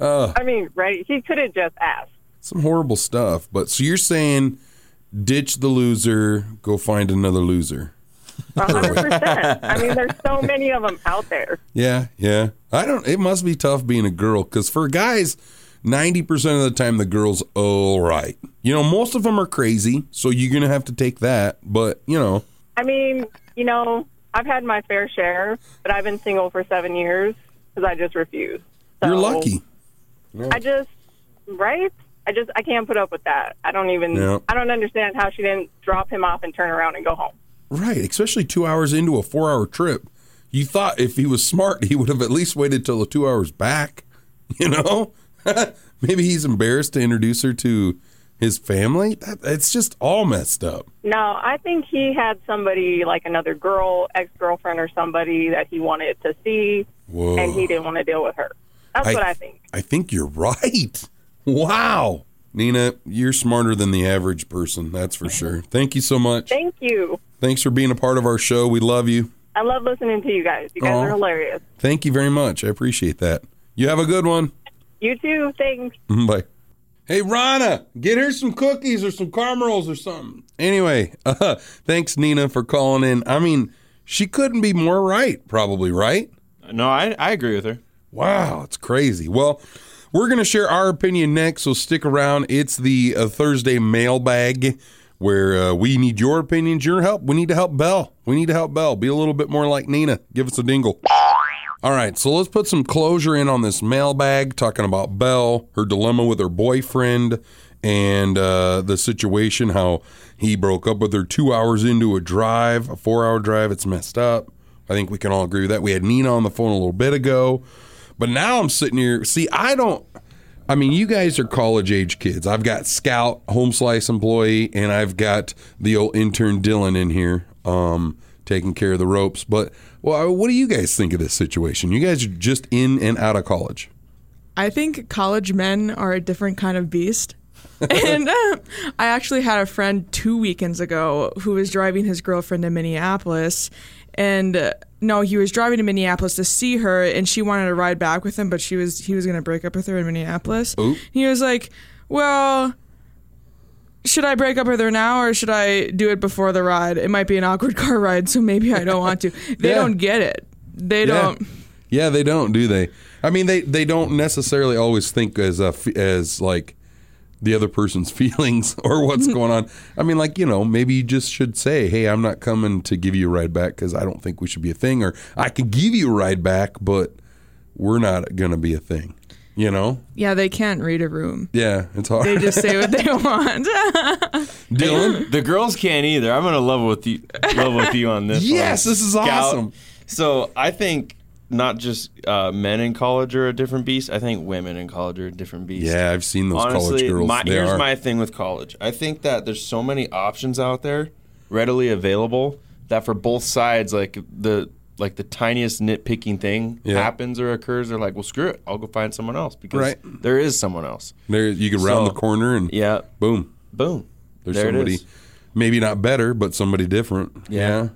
I mean, right? He could have just asked. Some horrible stuff. But so you're saying, ditch the loser, go find another loser. Hundred percent. I mean, there's so many of them out there. Yeah, yeah. I don't. It must be tough being a girl because for guys, ninety percent of the time the girls all right. You know, most of them are crazy, so you're gonna have to take that. But you know, I mean, you know, I've had my fair share, but I've been single for seven years because I just refuse. So you're lucky. I just, right? I just, I can't put up with that. I don't even, Yeah. I don't understand how she didn't drop him off and turn around and go home. Right, especially two hours into a four hour trip. You thought if he was smart, he would have at least waited till the two hours back. You know? Maybe he's embarrassed to introduce her to his family. That, it's just all messed up. No, I think he had somebody like another girl, ex girlfriend, or somebody that he wanted to see, Whoa. and he didn't want to deal with her. That's what I think. I think you're right. Wow. Nina, you're smarter than the average person, that's for sure. Thank you so much. Thank you. Thanks for being a part of our show. We love you. I love listening to you guys. You guys Aw. are hilarious. Thank you very much. I appreciate that. You have a good one. You too. Thanks. Bye. Hey, Rana, get her some cookies or some caramels or something. Anyway, uh, thanks, Nina, for calling in. I mean, she couldn't be more right, probably, right? No, I, I agree with her. Wow, it's crazy. Well, we're going to share our opinion next, so stick around. It's the uh, Thursday mailbag where uh, we need your opinions, your help. We need to help Belle. We need to help Belle. Be a little bit more like Nina. Give us a dingle. All right, so let's put some closure in on this mailbag, talking about Belle, her dilemma with her boyfriend, and uh, the situation, how he broke up with her two hours into a drive, a four hour drive. It's messed up. I think we can all agree with that. We had Nina on the phone a little bit ago, but now I'm sitting here. See, I don't. I mean, you guys are college age kids. I've got Scout, home slice employee, and I've got the old intern Dylan in here, um, taking care of the ropes. But well, what do you guys think of this situation? You guys are just in and out of college. I think college men are a different kind of beast. and uh, I actually had a friend two weekends ago who was driving his girlfriend to Minneapolis. And uh, no, he was driving to Minneapolis to see her, and she wanted to ride back with him, but she was he was going to break up with her in Minneapolis. Oop. He was like, "Well, should I break up with her now, or should I do it before the ride? It might be an awkward car ride, so maybe I don't want to." They Yeah. don't get it. They Yeah. don't. Yeah, they don't, do they? I mean, they they don't necessarily always think as a as like the other person's feelings or what's mm-hmm. going on. I mean, like you know, maybe you just should say, "Hey, I'm not coming to give you a ride back because I don't think we should be a thing," or "I could give you a ride back, but we're not going to be a thing." You know? Yeah, they can't read a room. Yeah, it's hard. They just say what they want. Dylan. The girls can't either. I'm gonna level with you, level with you on this. Yes, one. this is awesome. So I think not just uh, men in college are a different beast. I think women in college are a different beast. Yeah, I've seen those college Honestly, girls. My, They here's are. my thing with college. I think that there's so many options out there, readily available, that for both sides, like the like the tiniest nitpicking thing Yeah. happens or occurs, they're like, well, screw it, I'll go find someone else because Right. there is someone else. there, you can round So, the corner and Yeah, boom. boom. There's there somebody, maybe not better, but somebody different. Yeah.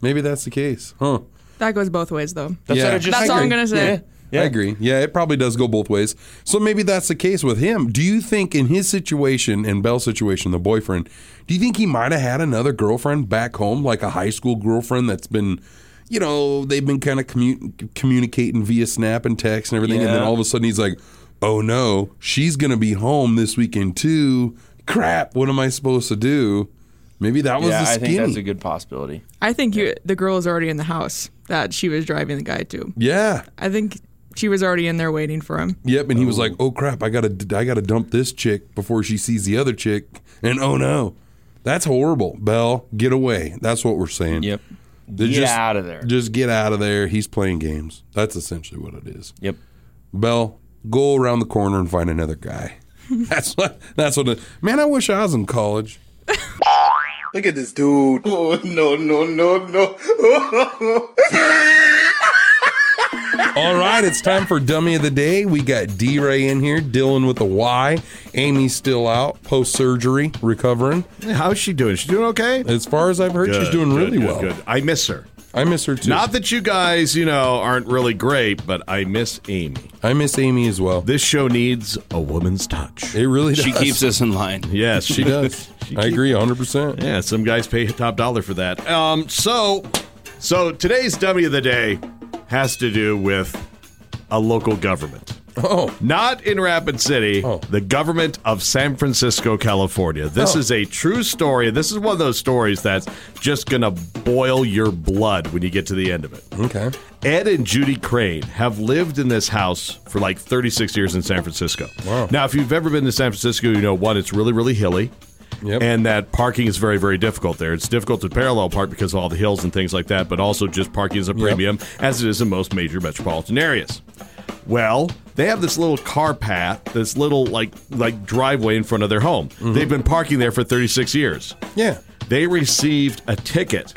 Maybe that's the case. Huh. That goes both ways, though. That's Yeah. what I just That's all I'm gonna say. Yeah. Yeah. I agree. Yeah, it probably does go both ways. So maybe that's the case with him. Do you think in his situation, in Belle's situation, the boyfriend, do you think he might have had another girlfriend back home, like a high school girlfriend that's been, you know, they've been kind of commu- communicating via Snap and text and everything, and then all of a sudden he's like, oh no, she's going to be home this weekend too. Crap, what am I supposed to do? Maybe that was Yeah, the I skinny. think that's a good possibility. I think you, the girl is already in the house that she was driving the guy to. yeah. I think she was already in there waiting for him. Yep, and he was like, "Oh crap, I gotta, I gotta dump this chick before she sees the other chick." And oh no, that's horrible. Belle, get away. That's what we're saying. Yep. They Get just- out of there. Just get out of there. He's playing games. That's essentially what it is. Yep. Belle, go around the corner and find another guy. that's what. That's what. It, man, I wish I was in college. Look at this dude. Oh, no, no, no, no. All right, it's time for dummy of the day. We got D Ray in here, Dylan with the Y. Amy's still out, post surgery, recovering. How's she doing? She doing okay? As far as I've heard, she's doing good, really good, well. Good. I miss her. I miss her too. Not that you guys, you know, aren't really great, but I miss Amy. I miss Amy as well. This show needs a woman's touch. It really does. She keeps us in line. Yes, She does. She I agree 100%. Yeah, some guys pay top dollar for that. Um, so, so today's dummy of the day has to do with a local government. Oh, Not in Rapid City, Oh. the government of San Francisco, California. This Oh. is a true story. This is one of those stories that's just going to boil your blood when you get to the end of it. okay. Ed and Judy Crane have lived in this house for like 36 years in San Francisco. Wow. Now, if you've ever been to San Francisco, you know, one, it's really, really hilly. Yep. And that parking is very, very difficult there. It's difficult to parallel park because of all the hills and things like that, but also just parking is a premium, as it is in most major metropolitan areas. Well, they have this little car path, this little like like driveway in front of their home. Mm-hmm. They've been parking there for 36 years. Yeah. They received a ticket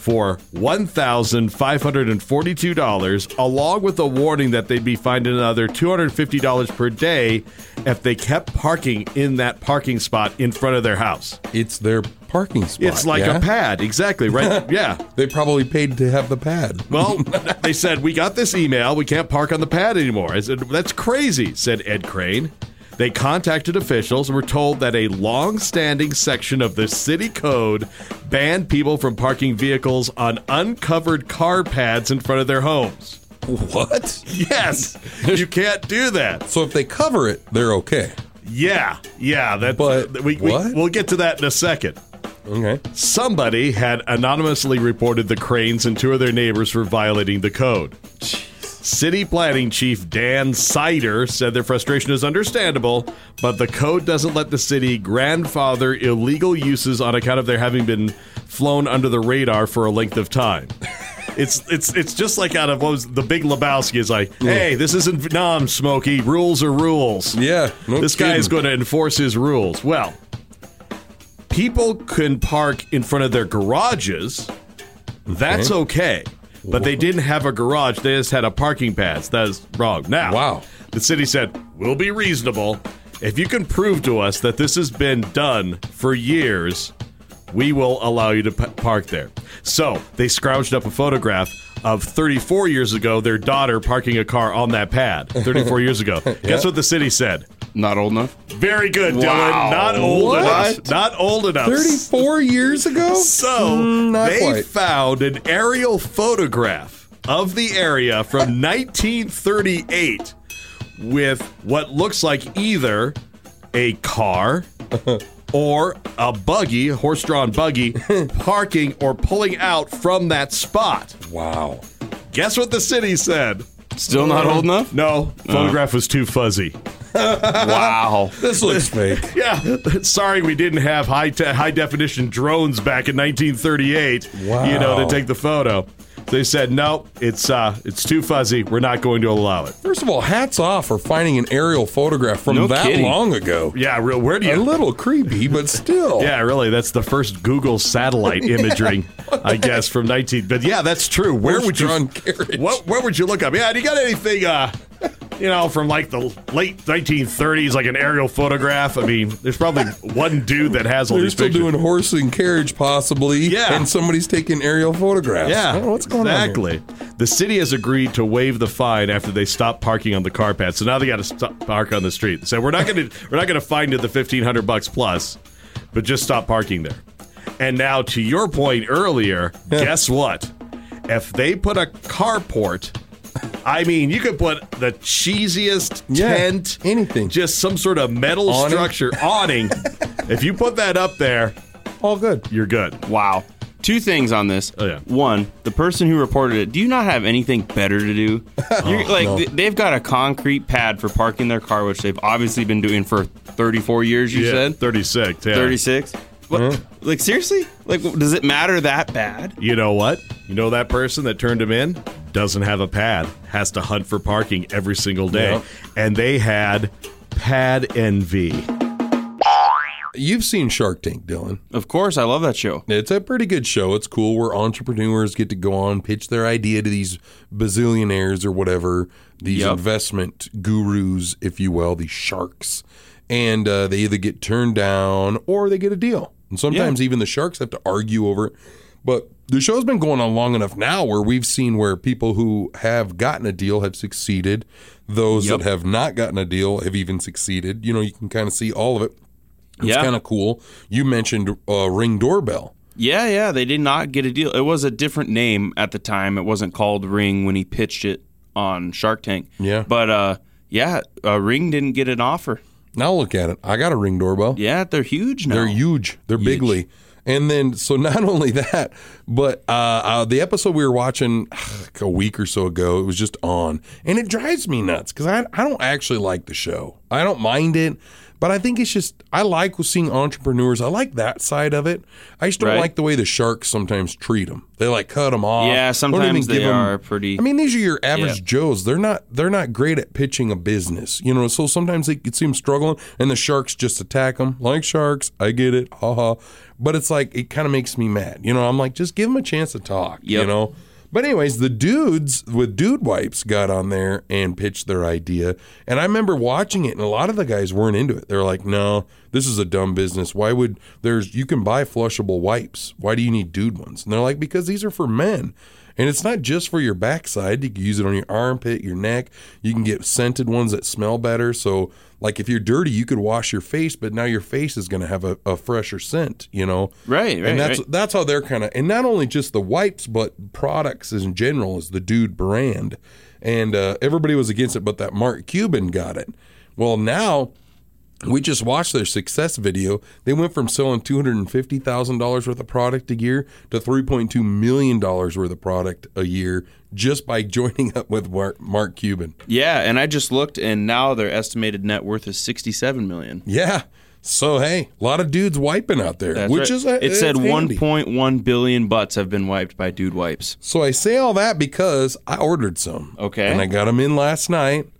for $1,542, along with a warning that they'd be fined another $250 per day if they kept parking in that parking spot in front of their house. It's their parking spot. It's like yeah? a pad, exactly, right? yeah. They probably paid to have the pad. Well, they said, We got this email. We can't park on the pad anymore. I said, That's crazy, said Ed Crane. They contacted officials and were told that a long standing section of the city code banned people from parking vehicles on uncovered car pads in front of their homes. What? Yes, you can't do that. So if they cover it, they're okay. Yeah, yeah. That, But we, we, what? We'll get to that in a second. Okay. Somebody had anonymously reported the cranes and two of their neighbors for violating the code. City Planning Chief Dan Sider said their frustration is understandable, but the code doesn't let the city grandfather illegal uses on account of their having been flown under the radar for a length of time. It's it's it's just like out of what was the Big Lebowski is like, hey, this isn't Vietnam, Smokey. Rules are rules. Yeah. No this guy is going to enforce his rules. Well, people can park in front of their garages. That's okay. But they didn't have a garage. They just had a parking pad. That is wrong. Now, Wow. the city said, we'll be reasonable. If you can prove to us that this has been done for years, we will allow you to p- park there. So they scrounged up a photograph of 34 years ago, their daughter parking a car on that pad. 34 years ago. Guess what the city said? Not old enough. Very good, Wow. Dylan. Not old What? enough. Not old enough. 34 years ago? So Mm, they quite. found an aerial photograph of the area from 1938 with what looks like either a car or a buggy, horse-drawn buggy, parking or pulling out from that spot. Wow. Guess what the city said? Still not old enough? No, photograph was too fuzzy. Wow. This looks fake. Yeah, sorry we didn't have high te- high definition drones back in 1938. Wow. You know to take the photo. They said no, it's uh, it's too fuzzy. We're not going to allow it. First of all, hats off for finding an aerial photograph from No that kidding. long ago. Yeah, real. Where do you A you? little creepy, but still. Yeah, really. That's the first Google satellite imaging, I guess, from 19. But yeah, that's true. Where would you? Horse-drawn carriage. What? Where would you look up? Yeah, do you got anything? Uh, you know, from like the late 1930s, like an aerial photograph. I mean, there's probably one dude that has all They're these still pictures. doing horse and carriage, possibly. Yeah. And somebody's taking aerial photographs. Yeah, what's going exactly. on. here. The city has agreed to waive the fine after they stopped parking on the car pad. So now they got to stop park on the street. So we're not going to we're not going to fine you the fifteen hundred bucks plus, but just stop parking there. And now to your point earlier, guess what? If they put a carport. I mean, you could put the cheesiest Yeah, tent, anything. just some sort of metal Awning. structure awning. if you put that up there, All good. you're good. Wow. Two things on this. Oh, yeah. One, the person who reported it. Do you not have anything better to do? You're, like no. th- they've got a concrete pad for parking their car, which they've obviously been doing for 34 years. You yeah, said thirty six. Yeah. 36. What? Uh-huh. Like seriously? Like does it matter that bad? You know what? You know that person that turned him in doesn't have a pad, has to hunt for parking every single day. Yep. And they had pad envy. You've seen Shark Tank, Dylan. Of course, I love that show. It's a pretty good show. It's cool where entrepreneurs get to go on, pitch their idea to these bazillionaires or whatever, these Yep. investment gurus, if you will, these sharks. And uh, they either get turned down or they get a deal. And sometimes even the sharks have to argue over it. But the show's been going on long enough now where we've seen where people who have gotten a deal have succeeded. Those Yep. that have not gotten a deal have even succeeded. You know, you can kind of see all of it. It's Yeah. kind of cool. You mentioned uh, Ring Doorbell. Yeah, yeah, they did not get a deal. It was a different name at the time. It wasn't called Ring when he pitched it on Shark Tank. Yeah. But uh yeah, uh, Ring didn't get an offer. Now look at it. I got a ring doorbell. Yeah, they're huge now. They're huge. They're bigly. And then, so not only that, but uh, uh, the episode we were watching a week or so ago, it was just on, and it drives me nuts because I I don't actually like the show. I don't mind it, but I think it's just I like seeing entrepreneurs. I like that side of it. I just don't Right. like the way the sharks sometimes treat them. They like cut them off. Yeah, sometimes they give 'em- are pretty- I mean, these are your average Yeah. Joes. They're not they're not great at pitching a business, you know. So sometimes they could see them struggling, and the sharks just attack them like sharks. I get it, haha. But it's like it kind of makes me mad, you know. I'm like, just give them a chance to talk, you know. But anyways, the dudes with dude wipes got on there and pitched their idea, and I remember watching it, and a lot of the guys weren't into it. They're like, "No, this is a dumb business. Why would there's you can buy flushable wipes? Why do you need dude ones?" And they're like, "Because these are for men." And it's not just for your backside. You can use it on your armpit, your neck. You can get scented ones that smell better. So, like if you're dirty, you could wash your face, but now your face is going to have a, a fresher scent, you know? Right, right, And that's right. that's how they're kind of, and not only just the wipes, but products in general is the Dude brand. And uh, everybody was against it, but that Mark Cuban got it. Well, now we just watched their success video. They went from selling two hundred and fifty thousand dollars worth of product a year to three point two million dollars worth of product a year just by joining up with Mark, Mark Cuban. Yeah, and I just looked, and now their estimated net worth is sixty-seven million. Yeah. So hey, a lot of dudes wiping out there, That's which right. is a, it said 1.1 billion butts have been wiped by dude wipes. So I say all that because I ordered some. Okay. And I got them in last night.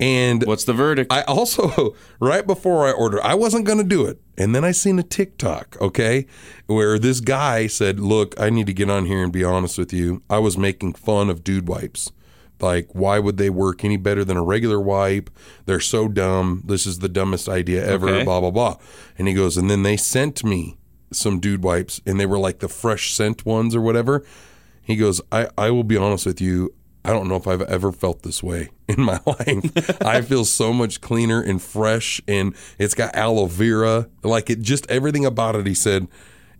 And What's the verdict? I also, right before I ordered, I wasn't going to do it. And then I seen a TikTok, okay, where this guy said, Look, I need to get on here and be honest with you. I was making fun of dude wipes. Like, why would they work any better than a regular wipe? They're so dumb. This is the dumbest idea ever, Okay. blah, blah, blah. And he goes, And then they sent me some dude wipes, and they were like the fresh scent ones or whatever. He goes, I, I will be honest with you. I don't know if I've ever felt this way in my life. I feel so much cleaner and fresh, and it's got aloe vera. Like it, just everything about it. He said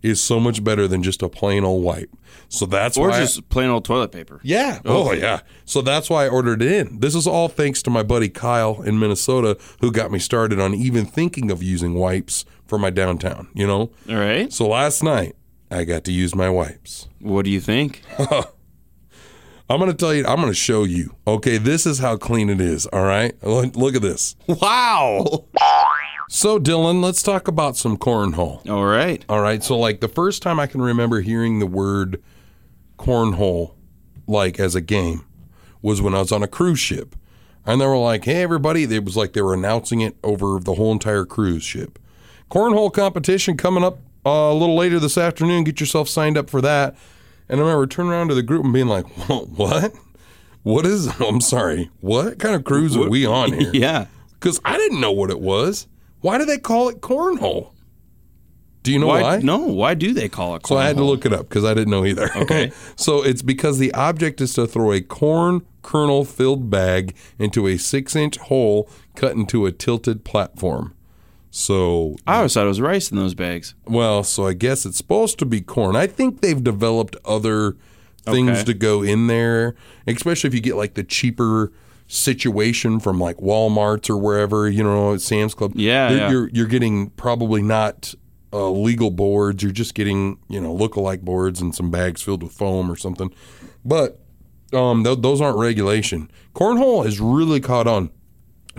is so much better than just a plain old wipe. So that's or why. I- just plain old toilet paper. yeah. Oh, oh yeah. So that's why I ordered it in. This is all thanks to my buddy Kyle in Minnesota, who got me started on even thinking of using wipes for my downtown. You know. All right. So last night I got to use my wipes. What do you think? I'm going to tell you, I'm going to show you. Okay, this is how clean it is. All right. Look, look at this. wow. So, Dylan, let's talk about some cornhole. All right. All right. So, like, the first time I can remember hearing the word cornhole, like as a game, was when I was on a cruise ship. And they were like, hey, everybody. It was like they were announcing it over the whole entire cruise ship. Cornhole competition coming up uh, a little later this afternoon. Get yourself signed up for that. And I remember turning around to the group and being like, what? What is, I'm sorry, what kind of cruise are we on here? Yeah. Because I didn't know what it was. Why do they call it cornhole? Do you know why? No. Why do they call it? So I had to look it up because I didn't know either. Okay. so it's because the object is to throw a corn kernel filled bag into a six inch hole cut into a tilted platform. So, I always thought it was rice in those bags. well, so I guess it's supposed to be corn. I think they've developed other things Okay. to go in there, especially if you get like the cheaper situation from like Walmart's or wherever, you know, at Sam's Club. Yeah, yeah. You're you're getting probably not uh, legal boards. You're just getting you know lookalike boards and some bags filled with foam or something. But um, th- those aren't regulation. Cornhole has really caught on.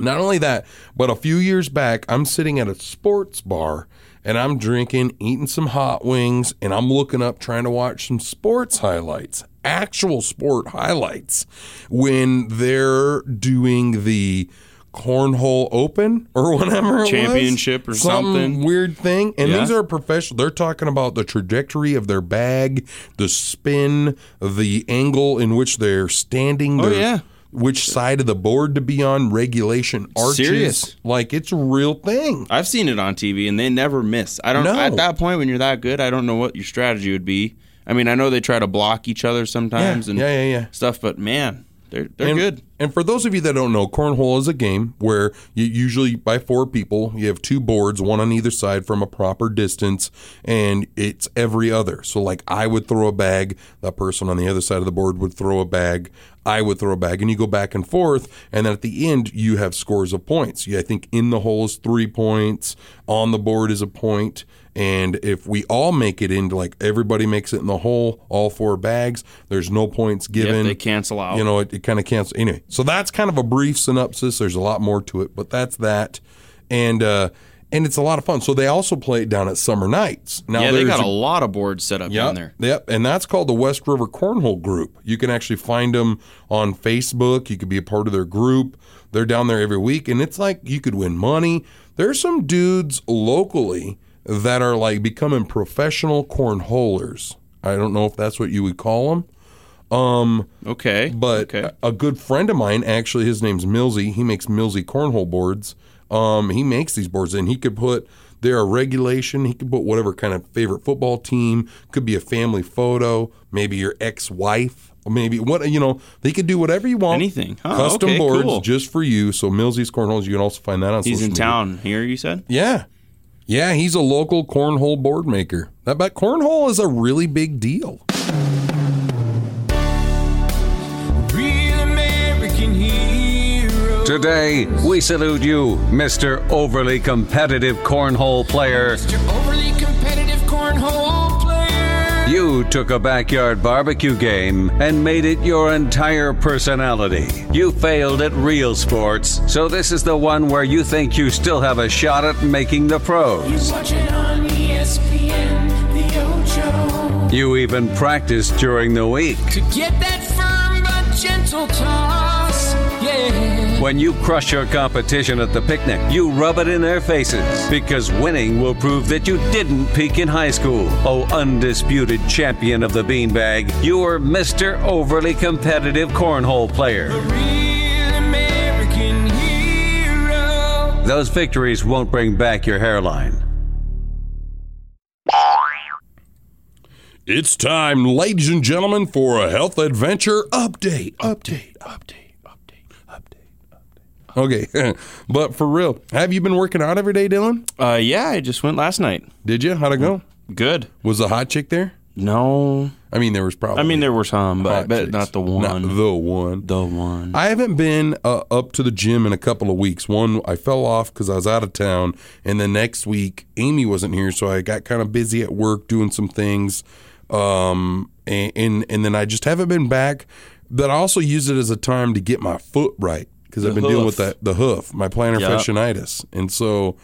Not only that, but a few years back, I'm sitting at a sports bar and I'm drinking, eating some hot wings, and I'm looking up trying to watch some sports highlights, actual sport highlights, when they're doing the cornhole open or whatever it was. Championship or Some something. weird thing. And Yeah. these are professional. They're talking about the trajectory of their bag, the spin, the angle in which they're standing. Oh, their- yeah. Which side of the board to be on, regulation arches. Serious. Like it's a real thing. I've seen it on TV, and they never miss. I don't. know. At that point, when you're that good, I don't know what your strategy would be. I mean, I know they try to block each other sometimes Yeah, and yeah, yeah, yeah. stuff, but man, they're they're and, good. And for those of you that don't know, cornhole is a game where you usually by four people, you have two boards, one on either side from a proper distance, and it's every other. So like I would throw a bag, that person on the other side of the board would throw a bag, I would throw a bag, and you go back and forth, and then at the end you have scores of points. Yeah, I think in the hole is three points, on the board is a point. And if we all make it into like everybody makes it in the hole, all four bags, there's no points given. they cancel out. You know, it, it kind of cancels. Anyway, so that's kind of a brief synopsis. There's a lot more to it, but that's that. And uh, and it's a lot of fun. So they also play it down at Summer Nights. Now yeah, they got a lot of boards set up Yep, down there. Yep, and that's called the West River Cornhole Group. You can actually find them on Facebook. You could be a part of their group. They're down there every week, and it's like you could win money. There's some dudes locally that are like becoming professional cornholers. I don't know if that's what you would call them. Okay, But okay. a, good friend of mine, actually, his name's Millsy. He makes Millsy cornhole boards. Um, he makes these boards, and he could put there a regulation. He could put whatever kind of favorite football team. Could be a family photo, maybe your ex-wife, maybe what you know. They could do whatever you want. Anything. Oh, Custom okay, boards cool. just for you. So Millsy's cornholes. You can also find that on. He's in media. town here. You said. Yeah. Yeah, he's a local cornhole board maker. That but cornhole is a really big deal. Real American hero. Today, we salute you, Mr. Overly Competitive Cornhole Player. Overly competitive cornhole player. You took a backyard barbecue game and made it your entire personality. You failed at real sports, so this is the one where you think you still have a shot at making the pros. Watch it on ESPN, the Ocho. You even practiced during the week. To get that firm but gentle yeah. When you crush your competition at the picnic, you rub it in their faces because winning will prove that you didn't peak in high school. Oh, undisputed champion of the beanbag, you're Mr. Overly Competitive Cornhole Player. Real American hero. Those victories won't bring back your hairline. It's time, ladies and gentlemen, for a health adventure update. Update, update, update, update, update. Okay, but for real, have you been working out every day, Dylan? Uh, yeah, I just went last night. Did you? How'd it go? Good. Was the hot chick there? No, I mean, there was probably. I mean there were some, but I hot bet chicks. not the one. Not the one. the one. I haven't been uh, up to the gym in a couple of weeks. One, I fell off because I was out of town, and the next week Amy wasn't here, so I got kind of busy at work doing some things, um, and, and and then I just haven't been back. But I also use it as a time to get my foot right because I've been dealing with hoof. that the hoof, my plantar Yep. fasciitis, and so.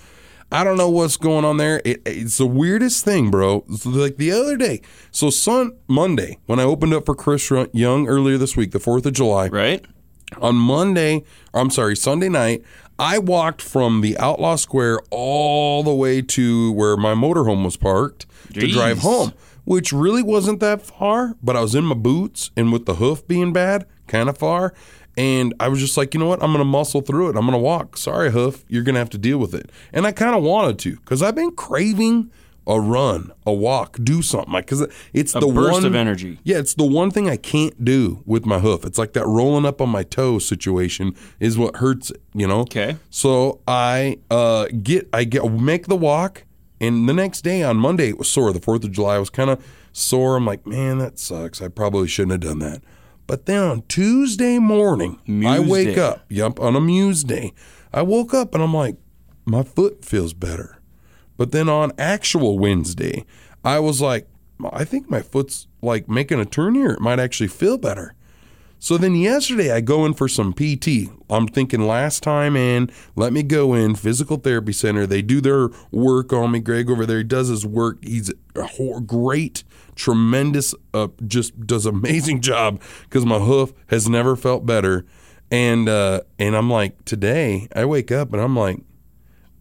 I don't know what's going on there. It, it's the weirdest thing, bro. It's like the other day, so Sun Monday when I opened up for Chris Young earlier this week, the Fourth of July, right? on Monday, I'm sorry, Sunday night, I walked from the Outlaw Square all the way to where my motorhome was parked to drive home, which really wasn't that far, but I was in my boots and with the hoof being bad, kind of far. And I was just like, you know what? I'm going to muscle through it. I'm going to walk. Sorry, hoof. You're going to have to deal with it. And I kind of wanted to because I've been craving a run, a walk, do something. Like, because it's A the burst one of energy. yeah, it's the one thing I can't do with my hoof. It's like that rolling up on my toe situation is what hurts it, you know? Okay. So I uh get I get make the walk and the next day on Monday it was sore. The fourth of July I was kind of sore. I'm like, man, that sucks. I probably shouldn't have done that. But then on Tuesday morning, I wake day. up. Yep, on a Muse day. I woke up and I'm like, my foot feels better. But then on actual Wednesday, I was like, I think my foot's like making a turn here. It might actually feel better. So then yesterday I go in for some PT. I'm thinking last time in, let me go in physical therapy center. They do their work on me. Greg over there, he does his work. He's a great, tremendous, uh, just does amazing job because my hoof has never felt better. And uh, and I'm like today I wake up and I'm like,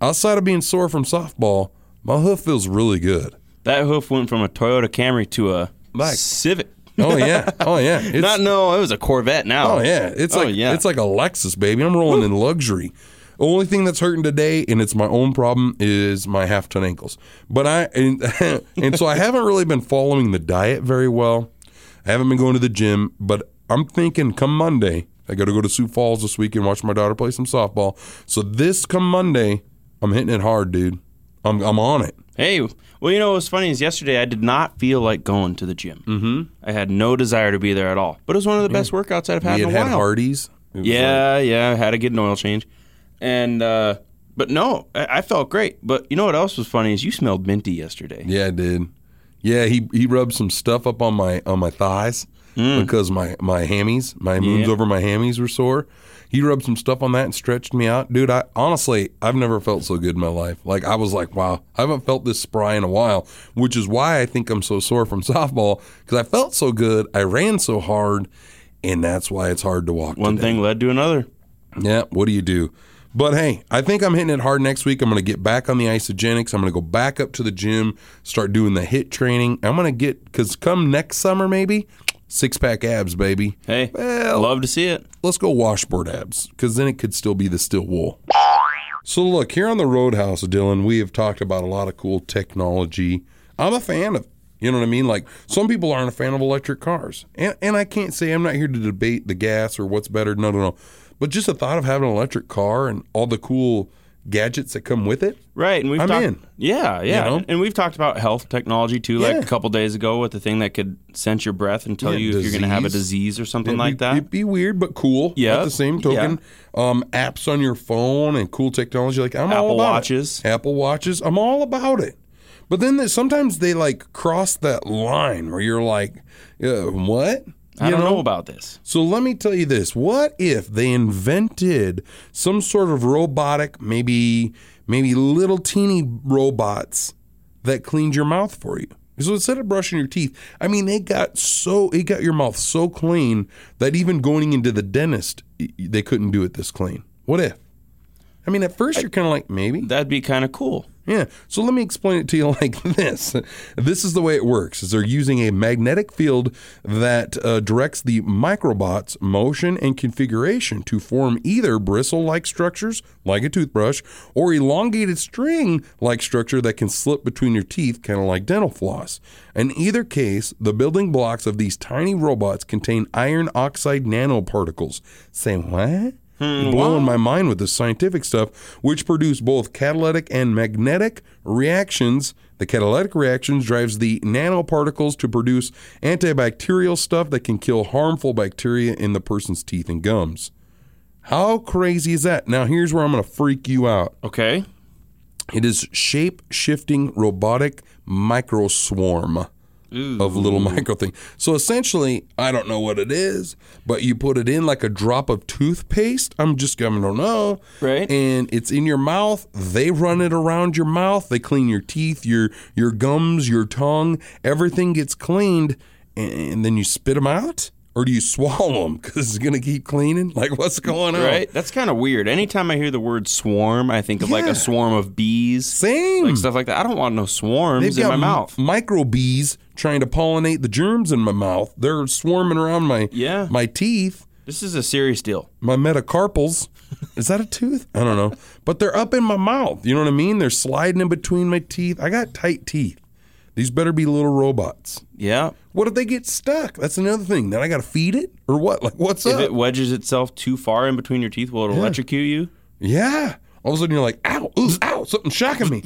outside of being sore from softball, my hoof feels really good. That hoof went from a Toyota Camry to a Like- Civic. Oh yeah, oh yeah. It's, Not no, it was a Corvette now. Oh yeah, it's Oh, like yeah. it's like a Lexus, baby. I'm rolling in luxury. Only thing that's hurting today, and it's my own problem, is my half ton ankles. But I and, and so I haven't really been following the diet very well. I haven't been going to the gym, but I'm thinking come Monday, I got to go to Sioux Falls this week and watch my daughter play some softball. So this come Monday, I'm hitting it hard, dude. I'm I'm on it. Hey, well, you know what's funny is yesterday I did not feel like going to the gym. Mm-hmm. I had no desire to be there at all. But it was one of the best workouts I've had We in a had while. Hardee's. Was Yeah, yeah. I had to get an oil change, and uh, but no, I, I felt great. But you know what else was funny is you smelled minty yesterday. yeah, I did. Yeah, he he rubbed some stuff up on my on my thighs because my my hammies, my moons Mm. Yeah. over my hammies were sore. He rubbed some stuff on that and stretched me out, dude. I honestly, I've never felt so good in my life. Like I was like, wow, I haven't felt this spry in a while, which is why I think I'm so sore from softball because I felt so good, I ran so hard, and that's why it's hard to walk. One today. thing led to another. Yeah, what do you do? But hey, I think I'm hitting it hard next week. I'm going to get back on the Isagenix. I'm going to go back up to the gym, start doing the HIIT training. I'm going to get, because come next summer, maybe, six pack abs, baby. Hey, Well- love to see it. Let's go washboard abs, because then it could still be the still wool. So, look, here on the Roadhouse, Dylan, we have talked about a lot of cool technology. I'm a fan of. You know what I mean? Like some people aren't a fan of electric cars, and and I can't say I'm not here to debate the gas or what's better. No, no, no. But just the thought of having an electric car and all the cool gadgets that come with it, Right, and we've I'm talked, in. Yeah, yeah, know? and we've talked about health technology too, like Yeah. a couple days ago with the thing that could sense your breath and tell Yeah, you if you're going to have a disease. disease or something It'd like be, that. It'd be weird but cool. Yeah. At the same token, um, apps on your phone and cool technology. Like I'm all Apple about Watches. It. Apple watches. I'm all about it. But then sometimes they like cross that line where you're like, uh, what? I don't know about this. So let me tell you this: What if they invented some sort of robotic, maybe maybe little teeny robots that cleaned your mouth for you? So instead of brushing your teeth, I mean, they got so it got your mouth so clean that even going into the dentist, they couldn't do it this clean. What if? I mean, at first you're kind of like maybe. That'd be kind of cool. Yeah. So let me explain it to you like this. This is the way it works: is they're using a magnetic field that uh, directs the microbots' motion and configuration to form either bristle-like structures, like a toothbrush, or elongated string-like structure that can slip between your teeth, kind of like dental floss. In either case, the building blocks of these tiny robots contain iron oxide nanoparticles. Say what? Hmm, blowing my mind with the scientific stuff, which produce both catalytic and magnetic reactions. The catalytic reactions drives the nanoparticles to produce antibacterial stuff that can kill harmful bacteria in the person's teeth and gums. How crazy is that? Now here's where I'm going to freak you out. Okay. It is shape shifting robotic micro swarm of little micro thing. So essentially, I don't know what it is, but you put it in like a drop of toothpaste. I'm just gonna don't know. Right. And it's in your mouth. They run it around your mouth. They clean your teeth, your your gums, your tongue. Everything gets cleaned, and, and then you spit them out. Or do you swallow them because it's gonna keep cleaning? Like what's going on? Right? That's kind of weird. Anytime I hear the word swarm, I think of like a swarm of bees. Same. Like stuff like that. I don't want no swarms in my m- mouth. micro bees trying to pollinate the germs in my mouth. They're swarming around my Yeah. my teeth, This is a serious deal. my metacarpals. Is that a tooth? I don't know. But they're up in my mouth. You know what I mean? They're sliding in between my teeth. I got tight teeth. These better be little robots. Yeah. What if they get stuck? That's another thing. Then I got to feed it or what? Like what's If up? If it wedges itself too far in between your teeth, will it electrocute you? yeah. All of a sudden you're like, ow, ooh, ow, something's shocking me.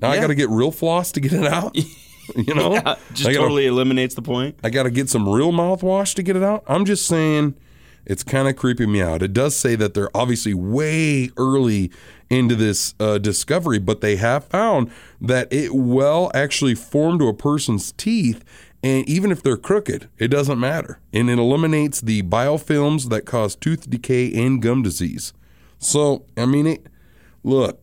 Now I got to get real floss to get it out. You know, Just gotta- totally eliminates the point. I got to get some real mouthwash to get it out. I'm just saying it's kind of creeping me out. It does say that they're obviously way early into this uh, discovery, but they have found that it will actually form to a person's teeth. And even if they're crooked, it doesn't matter. And it eliminates the biofilms that cause tooth decay and gum disease. So, I mean, it, look,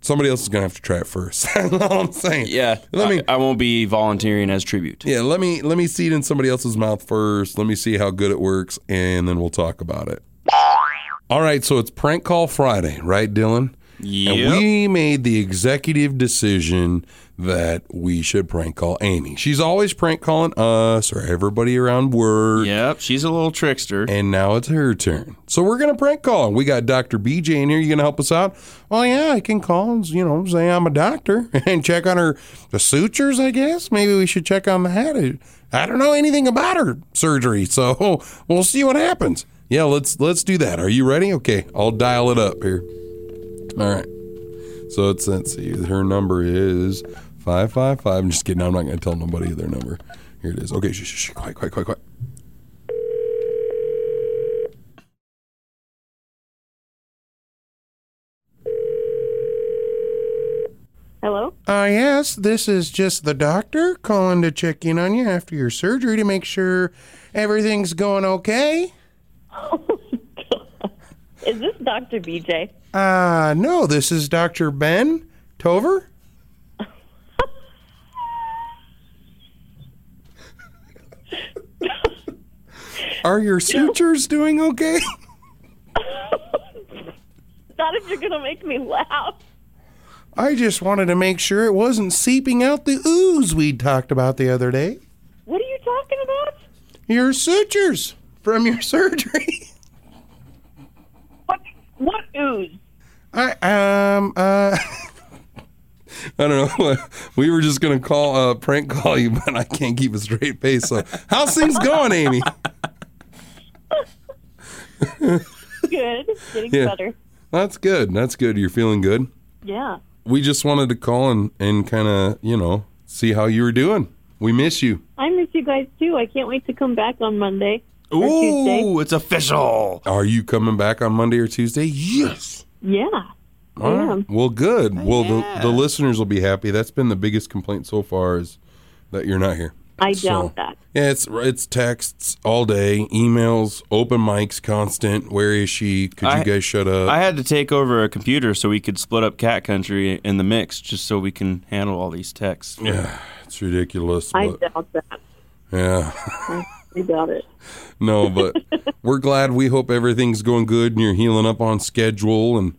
somebody else is going to have to try it first. That's all I'm saying. Yeah. Let me, I, I won't be volunteering as tribute. yeah, let me let me see it in somebody else's mouth first. Let me see how good it works, and then we'll talk about it. All right, so it's prank call Friday, right, Dylan? Yep. And we made the executive decision that we should prank call Amy. She's always prank calling us or everybody around work. Yep. She's a little trickster. And now it's her turn. So we're going to prank call. We got Dr. BJ in here. You going to help us out? Well, yeah, I can call and, you know, say I'm a doctor and check on her the sutures, I guess. Maybe we should check on that. I don't know anything about her surgery, so we'll see what happens. Yeah, let's let's do that. Are you ready? Okay, I'll dial it up here. All right. So it's let's see. Her number is five five five. I'm just kidding. I'm not going to tell nobody their number. Here it is. Okay, shh, shh, shh. Quiet, quiet, quiet, quiet. Hello? Uh, yes, this is just the doctor calling to check in on you after your surgery to make sure everything's going okay. Oh, God. Is this Dr. BJ? Uh, no, this is Dr. Ben Tover. Are your sutures doing okay? Not if you're going to make me laugh. I just wanted to make sure it wasn't seeping out the ooze we'd talked about the other day. What are you talking about? Your sutures from your surgery. What, what ooze? I um uh I don't know. We were just gonna call uh prank call you, but I can't keep a straight face. So how's things going, Amy? Good. Getting Yeah. better. That's good. That's good. You're feeling good. Yeah. We just wanted to call and, and kind of, you know, see how you were doing. We miss you. I miss you guys too. I can't wait to come back on Monday or Tuesday. Ooh, it's official. Are you coming back on Monday or Tuesday? Yes. Yeah. I All right. am. Well, good. well, the, the listeners will be happy. That's been the biggest complaint so far is that you're not here. I So- doubt that. Yeah, it's it's texts all day, emails, open mics, constant. Where is she? Could you guys shut up? I had to take over a computer so we could split up cat country in the mix, just so we can handle all these texts. yeah, it's ridiculous. I But, doubt that. yeah. I doubt it. No, but we're glad. We hope everything's going good and you're healing up on schedule and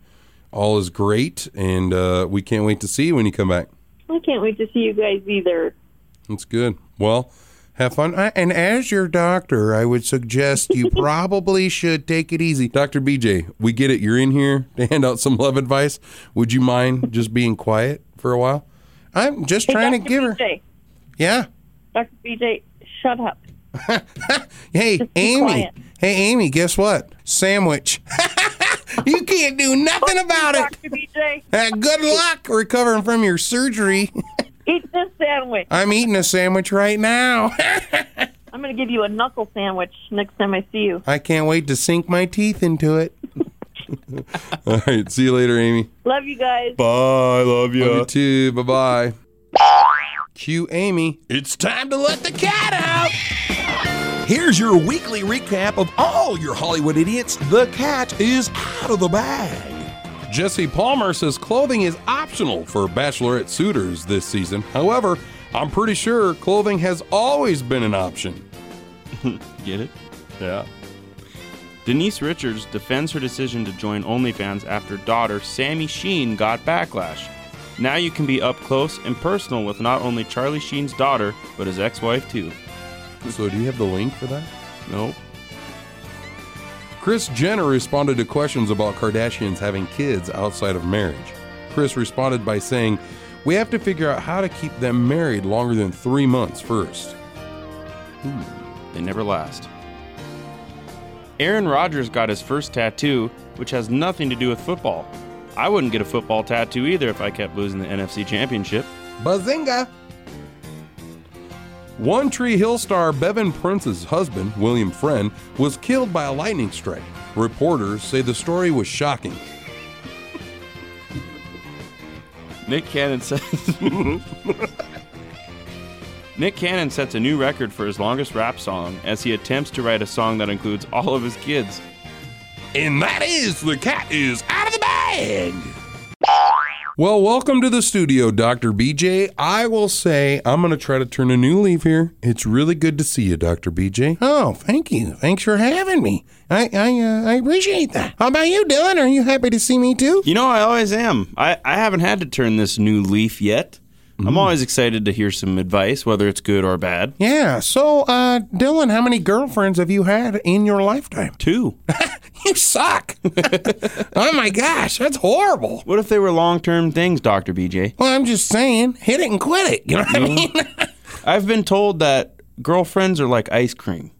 all is great. And uh, we can't wait to see you when you come back. I can't wait to see you guys either. That's good. Well, have fun. And as your doctor, I would suggest you probably should take it easy. Dr. BJ, we get it. You're in here to hand out some love advice. Would you mind just being quiet for a while? I'm just Hey, trying to Dr. give her. BJ, Yeah. Dr. BJ, shut up. Hey, Amy. quiet. Hey, Amy, guess what? Sandwich. you can't do nothing about it. Dr. BJ, Uh, good luck recovering from your surgery. Eat this sandwich. I'm eating a sandwich right now. I'm going to give you a knuckle sandwich next time I see you. I can't wait to sink my teeth into it. All right. See you later, Amy. Love you guys. Bye, love you. Love you too. Bye bye. Cue Amy. It's time to let the cat out. Here's your weekly recap of all your Hollywood idiots. The cat is out of the bag. Jesse Palmer says clothing is optional for bachelorette suitors this season. However, I'm pretty sure clothing has always been an option. Get it? Yeah. Denise Richards defends her decision to join OnlyFans after daughter Sami Sheen got backlash. Now you can be up close and personal with not only Charlie Sheen's daughter, but his ex wife too. So, do you have the link for that? Nope. Kris Jenner responded to questions about Kardashians having kids outside of marriage. Kris responded by saying, We have to figure out how to keep them married longer than three months first. Hmm, they never last. Aaron Rodgers got his first tattoo, which has nothing to do with football. I wouldn't get a football tattoo either if I kept losing the NFC Championship. Bazinga! One Tree Hill star Bevin Prince's husband, William Friend, was killed by a lightning strike. Reporters say the story was shocking. Nick Cannon says Nick Cannon sets a new record for his longest rap song as he attempts to write a song that includes all of his kids. And that is The Cat is Out of the Bag! Well, welcome to the studio, Dr. BJ. I will say I'm going to try to turn a new leaf here. It's really good to see you, Dr. BJ. Oh, thank you. Thanks for having me. I I, uh, I appreciate that. How about you, Dylan? Are you happy to see me too? You know, I always am. I, I haven't had to turn this new leaf yet. I'm always excited to hear some advice, whether it's good or bad. Yeah. So, uh, Dylan, how many girlfriends have you had in your lifetime? Two. You suck. oh my gosh, that's horrible. What if they were long term things, Dr. BJ? Well, I'm just saying, hit it and quit it. You know what I mean? I've been told that girlfriends are like ice cream.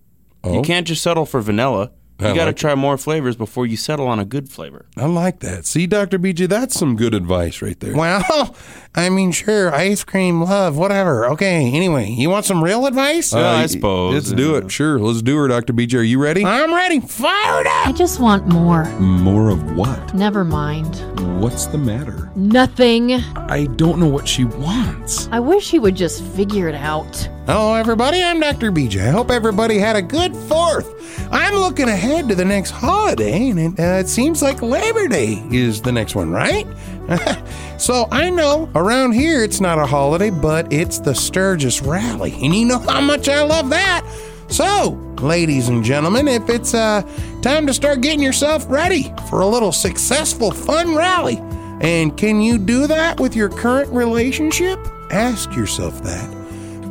Oh? You can't just settle for vanilla. You got to like try more flavors before you settle on a good flavor. I like that. See, Dr. BJ, that's some good advice right there. Well, I mean, sure, ice cream, love, whatever. Okay, anyway, you want some real advice? Yeah, I suppose. Let's do it. Sure, let's do her, Dr. BJ. Are you ready? I'm ready. Fired up. I just want more. More of what? Never mind. What's the matter? Nothing. I don't know what she wants. I wish he would just figure it out. Hello, everybody. I'm Dr. BJ. I hope everybody had a good fourth. I'm looking ahead to the next holiday, and it, uh, it seems like Labor Day is the next one, right? so I know around here it's not a holiday, but it's the Sturgis Rally, and you know how much I love that. So, ladies and gentlemen, if it's uh, time to start getting yourself ready for a little successful, fun rally, and can you do that with your current relationship? Ask yourself that.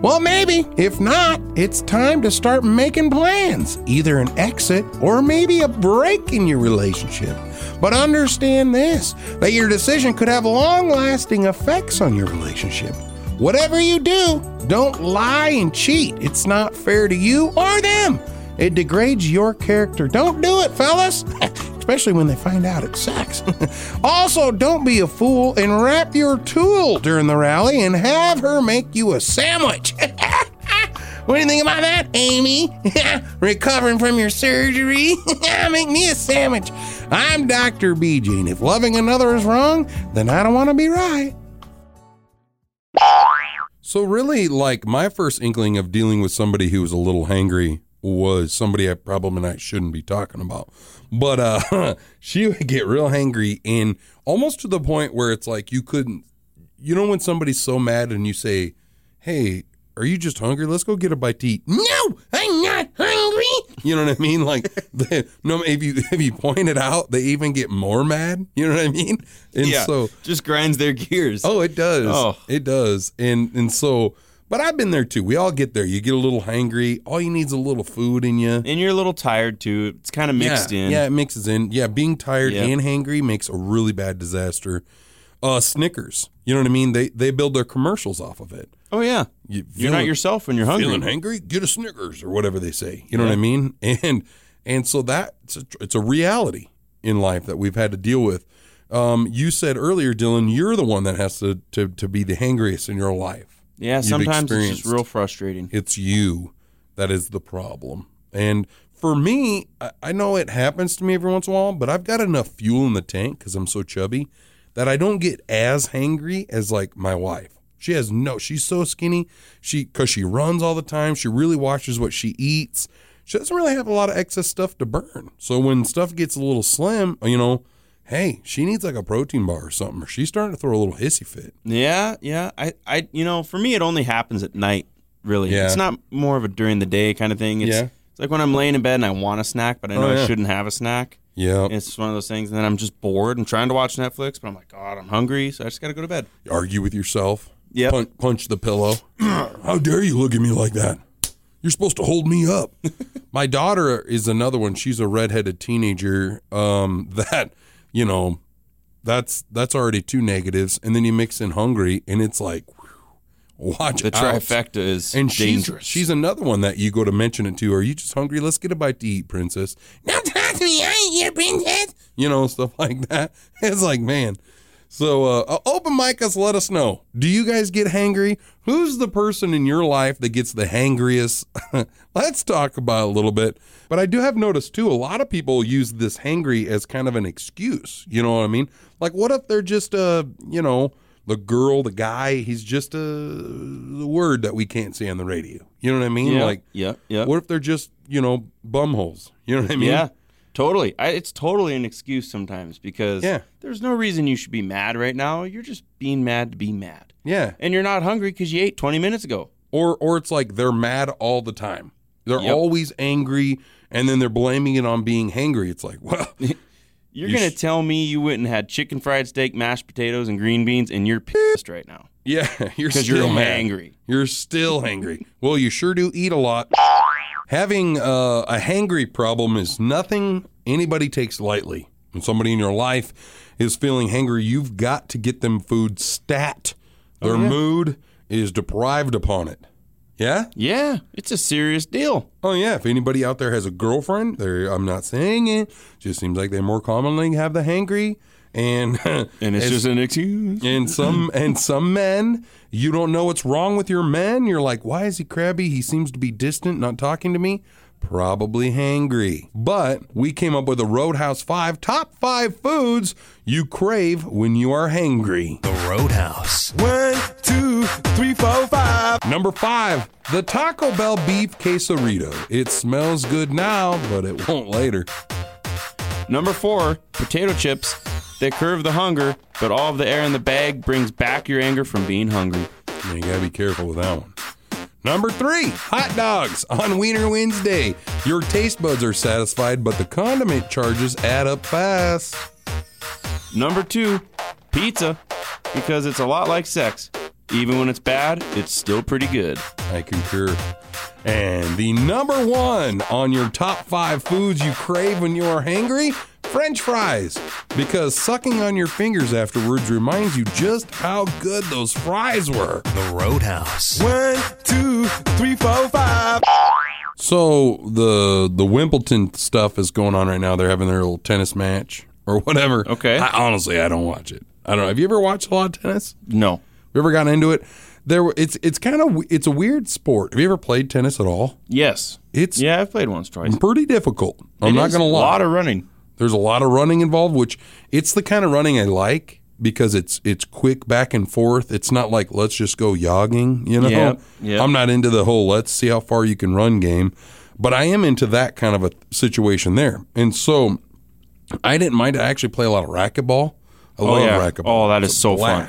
Well, maybe. If not, it's time to start making plans, either an exit or maybe a break in your relationship. But understand this that your decision could have long lasting effects on your relationship. Whatever you do, don't lie and cheat. It's not fair to you or them. It degrades your character. Don't do it, fellas. especially when they find out it's sex. also, don't be a fool and wrap your tool during the rally and have her make you a sandwich. what do you think about that, Amy? Recovering from your surgery? make me a sandwich. I'm Dr. BJ, and if loving another is wrong, then I don't want to be right. So really, like my first inkling of dealing with somebody who was a little hangry was somebody I probably not shouldn't be talking about. But uh she would get real hangry and almost to the point where it's like you couldn't you know when somebody's so mad and you say, Hey, are you just hungry? Let's go get a bite to eat. No, I'm not hungry. You know what I mean? Like, they, no, if you if you point it out, they even get more mad. You know what I mean? And yeah, so just grinds their gears. Oh, it does. Oh. It does. And and so, but I've been there too. We all get there. You get a little hangry. All you need is a little food in you. And you're a little tired too. It's kind of mixed yeah, in. Yeah, it mixes in. Yeah, being tired Yep. and hangry makes a really bad disaster. Uh, Snickers. You know what I mean? They they build their commercials off of it. Oh yeah. You You're not yourself when you're hungry. Feeling hangry? Get a Snickers or whatever they say. You know what I mean? And and so that it's a, it's a reality in life that we've had to deal with. Um, you said earlier, Dylan, you're the one that has to to, to be the hangriest in your life. Yeah, You've sometimes it's just real frustrating. It's you that is the problem. And for me, I, I know it happens to me every once in a while, but I've got enough fuel in the tank because I'm so chubby that I don't get as hangry as like my wife. She has no, she's so skinny. She, because she runs all the time, she really watches what she eats. She doesn't really have a lot of excess stuff to burn. So when stuff gets a little slim, uh, you know, hey, she needs like a protein bar or something, or she's starting to throw a little hissy fit. Yeah, yeah. I, I, you know, for me, it only happens at night. Really, Yeah. it's not more of a during the day kind of thing. It's, Yeah. it's like when I'm laying in bed and I want a snack, but I know Oh, yeah. I shouldn't have a snack. Yeah. It's one of those things, and then I'm just bored and trying to watch Netflix, but I'm like, God, I'm hungry, so I just got to go to bed. argue with yourself. Yep. Punch, punch the pillow. How dare you look at me like that? You're supposed to hold me up. My daughter is another one. She's a redheaded teenager. Um, that you know, that's that's already two negatives, and then you mix in hungry, and it's like, whew, watch The out. trifecta is and she's, dangerous. She's another one that you go to mention it to. Are you just hungry? Let's get a bite to eat, princess. Now talk to me, I ain't your princess. You know, stuff like that. It's like, man. So uh, uh, open mic us, let us know. Do you guys get hangry? Who's the person in your life that gets the hangriest? Let's talk about a little bit. But I do have noticed too, a lot of people use this hangry as kind of an excuse. You know what I mean? Like, what if they're just a, you know, the girl, the guy, he's just a the word that we can't say on the radio. You know what I mean? Yeah, Like, yeah, yeah. What if they're just, you know, bumholes? You know what I mean? Yeah, totally. I, it's totally an excuse sometimes because Yeah. there's no reason you should be mad right now. You're just being mad to be mad. Yeah. And you're not hungry because you ate 20 minutes ago. Or or it's like they're mad all the time. They're Yep. always angry and then they're blaming it on being hangry. It's like, well, You're You going to sh- tell me you went and had chicken fried steak, mashed potatoes, and green beans, and you're pissed right now. yeah, you're still you're mad. hangry. You're still hangry. well, you sure do eat a lot. Having uh, a hangry problem is nothing anybody takes lightly. When somebody in your life is feeling hangry, you've got to get them food stat. Their Oh, yeah. mood is deprived upon it. Yeah? Yeah, it's a serious deal. Oh yeah, if anybody out there has a girlfriend, they're, I'm not saying it. Just seems like they more commonly have the hangry, and And it's just an excuse. and some and some men, you don't know what's wrong with your men. You're like, why is he crabby? He seems to be distant, not talking to me. Probably hangry. But we came up with a Roadhouse Five top five foods you crave when you are hangry. The Roadhouse. One, two, three, four, five. Number five, the Taco Bell beef quesarito. It smells good now, but it won't later. Number four, potato chips. They curve the hunger, but all of the air in the bag brings back your anger from being hungry. You gotta be careful with that one. Number three, hot dogs on Wiener Wednesday. Your taste buds are satisfied, but the condiment charges add up fast. Number two, pizza, because it's a lot like sex. Even when it's bad, it's still pretty good. I concur. And the number one on your top five foods you crave when you are hangry French fries. Because sucking on your fingers afterwards reminds you just how good those fries were. The Roadhouse. One, two, three, four, five. So the the Wimbledon stuff is going on right now. They're having their little tennis match or whatever. Okay. I, honestly, I don't watch it. I don't know. Have you ever watched a lot of tennis? No. Have You ever gotten into it? There, it's it's kind of it's a weird sport. Have you ever played tennis at all? Yes. It's Yeah, I've played once, twice. pretty difficult. I'm It not is going to lie. a lot of running. There's a lot of running involved, which it's the kind of running I like because it's it's quick back and forth. It's not like let's just go jogging, you know. Yep, yep. I'm not into the whole let's see how far you can run game, but I am into that kind of a situation there. And so I didn't mind. I actually play a lot of racquetball. I Oh, love yeah. racquetball. Oh, that It's is so fun.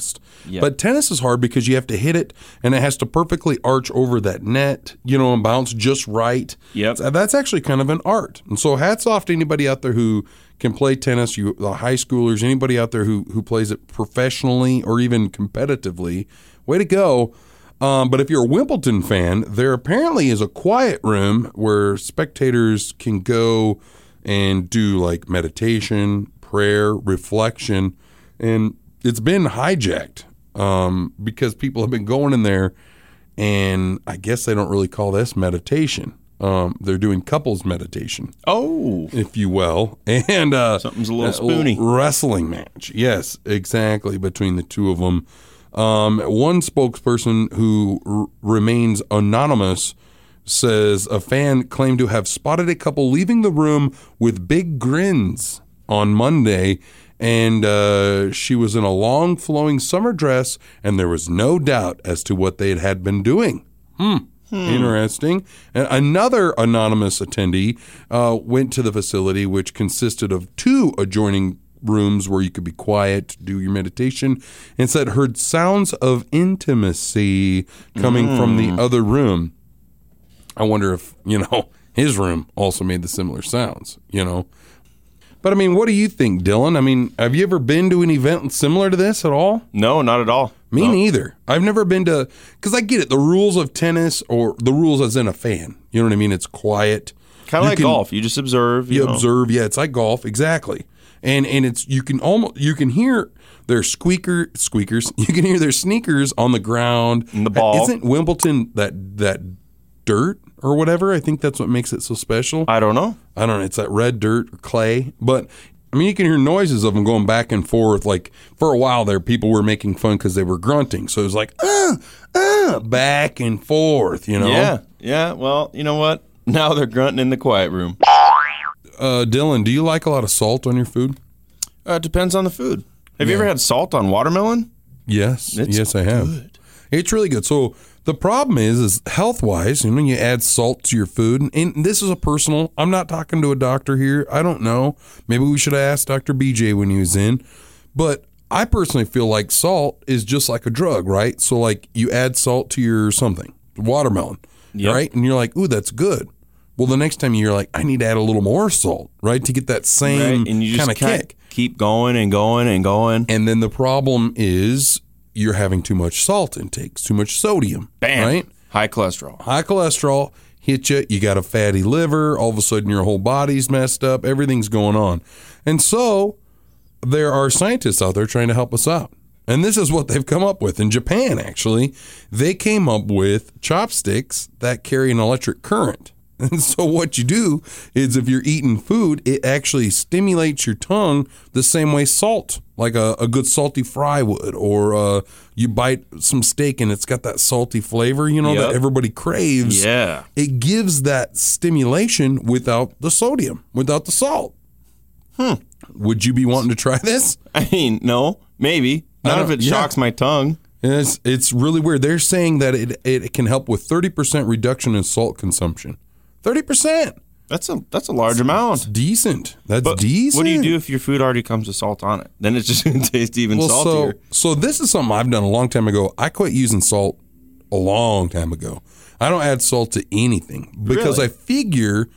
Yeah. But tennis is hard because you have to hit it and it has to perfectly arch over that net, you know, and bounce just right. Yep. So that's actually kind of an art. And so hats off to anybody out there who can play tennis, you the high schoolers, anybody out there who who plays it professionally or even competitively. Way to go. Um, but if you're a Wimbledon fan, there apparently is a quiet room where spectators can go and do like meditation, prayer, reflection, and it's been hijacked um, because people have been going in there, and I guess they don't really call this meditation. Um, they're doing couples meditation, Oh. if you will, and uh, Something's a little spoony. wrestling match. Yes, exactly between the two of them. Um, one spokesperson who r- remains anonymous says a fan claimed to have spotted a couple leaving the room with big grins on Monday, and uh, she was in a long flowing summer dress, and there was no doubt as to what they had, had been doing. Hmm. Interesting. And another anonymous attendee uh, went to the facility, which consisted of two adjoining rooms where you could be quiet, do your meditation, and said heard sounds of intimacy coming from the other room. I wonder if, you know, his room also made the similar sounds, you know. But I mean, what do you think, Dylan? I mean, have you ever been to an event similar to this at all? No, not at all. Me No. neither. I've never been to because I get it. The rules of tennis or the rules as in a fan. You know what I mean? It's quiet. Kind of like can- golf. You just observe. You, You know. observe. Yeah, it's like golf. Exactly. And and it's you can almost you can hear their squeaker squeakers. You can hear their sneakers on the ground. And the ball. Isn't Wimbledon that that dirt or whatever? I think that's what makes it so special. I don't know. I don't know. It's that red dirt or clay, but I mean, you can hear noises of them going back and forth. Like for a while there, people were making fun because they were grunting. So it was like, uh, uh, back and forth, you know? Yeah. Yeah. Well, you know what? Now they're grunting in the quiet room. Uh, Dylan, do you like a lot of salt on your food? Uh, it depends on the food. Have you ever had salt on watermelon? Yes. It's yes, I have. It's really good. So the problem is, is health wise, you know, you add salt to your food, and, and this is a personal. I'm not talking to a doctor here. I don't know. Maybe we should have asked Dr. BJ when he was in, but I personally feel like salt is just like a drug, right? So like you add salt to your something, watermelon, Yep. right? And you're like, ooh, that's good. Well, the next time you're like, I need to add a little more salt, right, to get that same Right? And you just kind of kick. keep going and going and going. And then the problem is you're having too much salt intake, too much sodium. Bam. Right? High cholesterol. High cholesterol hit you. You got a fatty liver. All of a sudden, your whole body's messed up. Everything's going on. And so there are scientists out there trying to help us out. And this is what they've come up with. In Japan, actually, they came up with chopsticks that carry an electric current. And so, what you do is if you're eating food, it actually stimulates your tongue the same way salt, like a, a good salty fry would, or uh, you bite some steak and it's got that salty flavor, you know, Yep. that everybody craves. Yeah. It gives that stimulation without the sodium, without the salt. Hmm. Would you be wanting to try this? I mean, no, maybe. Not if it yeah. shocks my tongue. It's it's really weird. They're saying that it it can help with thirty percent reduction in salt consumption. Thirty percent. That's a that's a large amount. Decent. That's But decent. what do you do if your food already comes with salt on it? Then it's just going to taste even Well, saltier. so so this is something I've done a long time ago. I quit using salt a long time ago. I don't add salt to anything because Really? I figure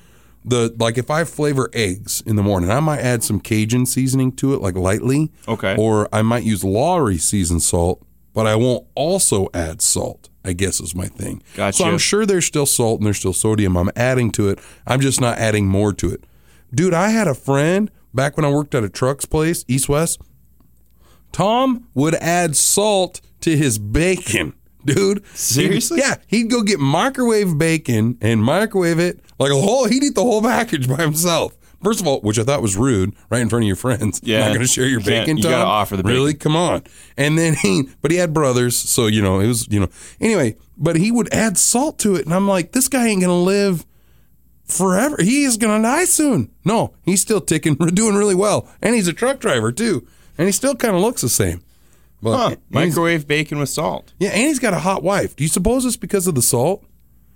the like if I flavor eggs in the morning, I might add some Cajun seasoning to it, like lightly. Okay. Or I might use Lawry's seasoned salt, but I won't also add salt. I guess is my thing. Gotcha. So I'm sure there's still salt and there's still sodium. I'm adding to it. I'm just not adding more to it. Dude, I had a friend back when I worked at a trucks place, East West. Tom would add salt to his bacon, dude. Seriously? Yeah, he'd go get microwave bacon and microwave it Like a whole, he'd eat the whole package by himself. First of all, which I thought was rude, right in front of your friends. Yeah. not going to share your You bacon. you gotta offer the Really, come on. And then he, but he had brothers, so you know it was, you know. Anyway, but he would add salt to it, and I'm like, this guy ain't going to live forever. He is going to die soon. No, he's still ticking, doing really well, and he's a truck driver too, and he still kind of looks the same. But Huh. Microwave bacon with salt. yeah, and he's got a hot wife. Do you suppose it's because of the salt?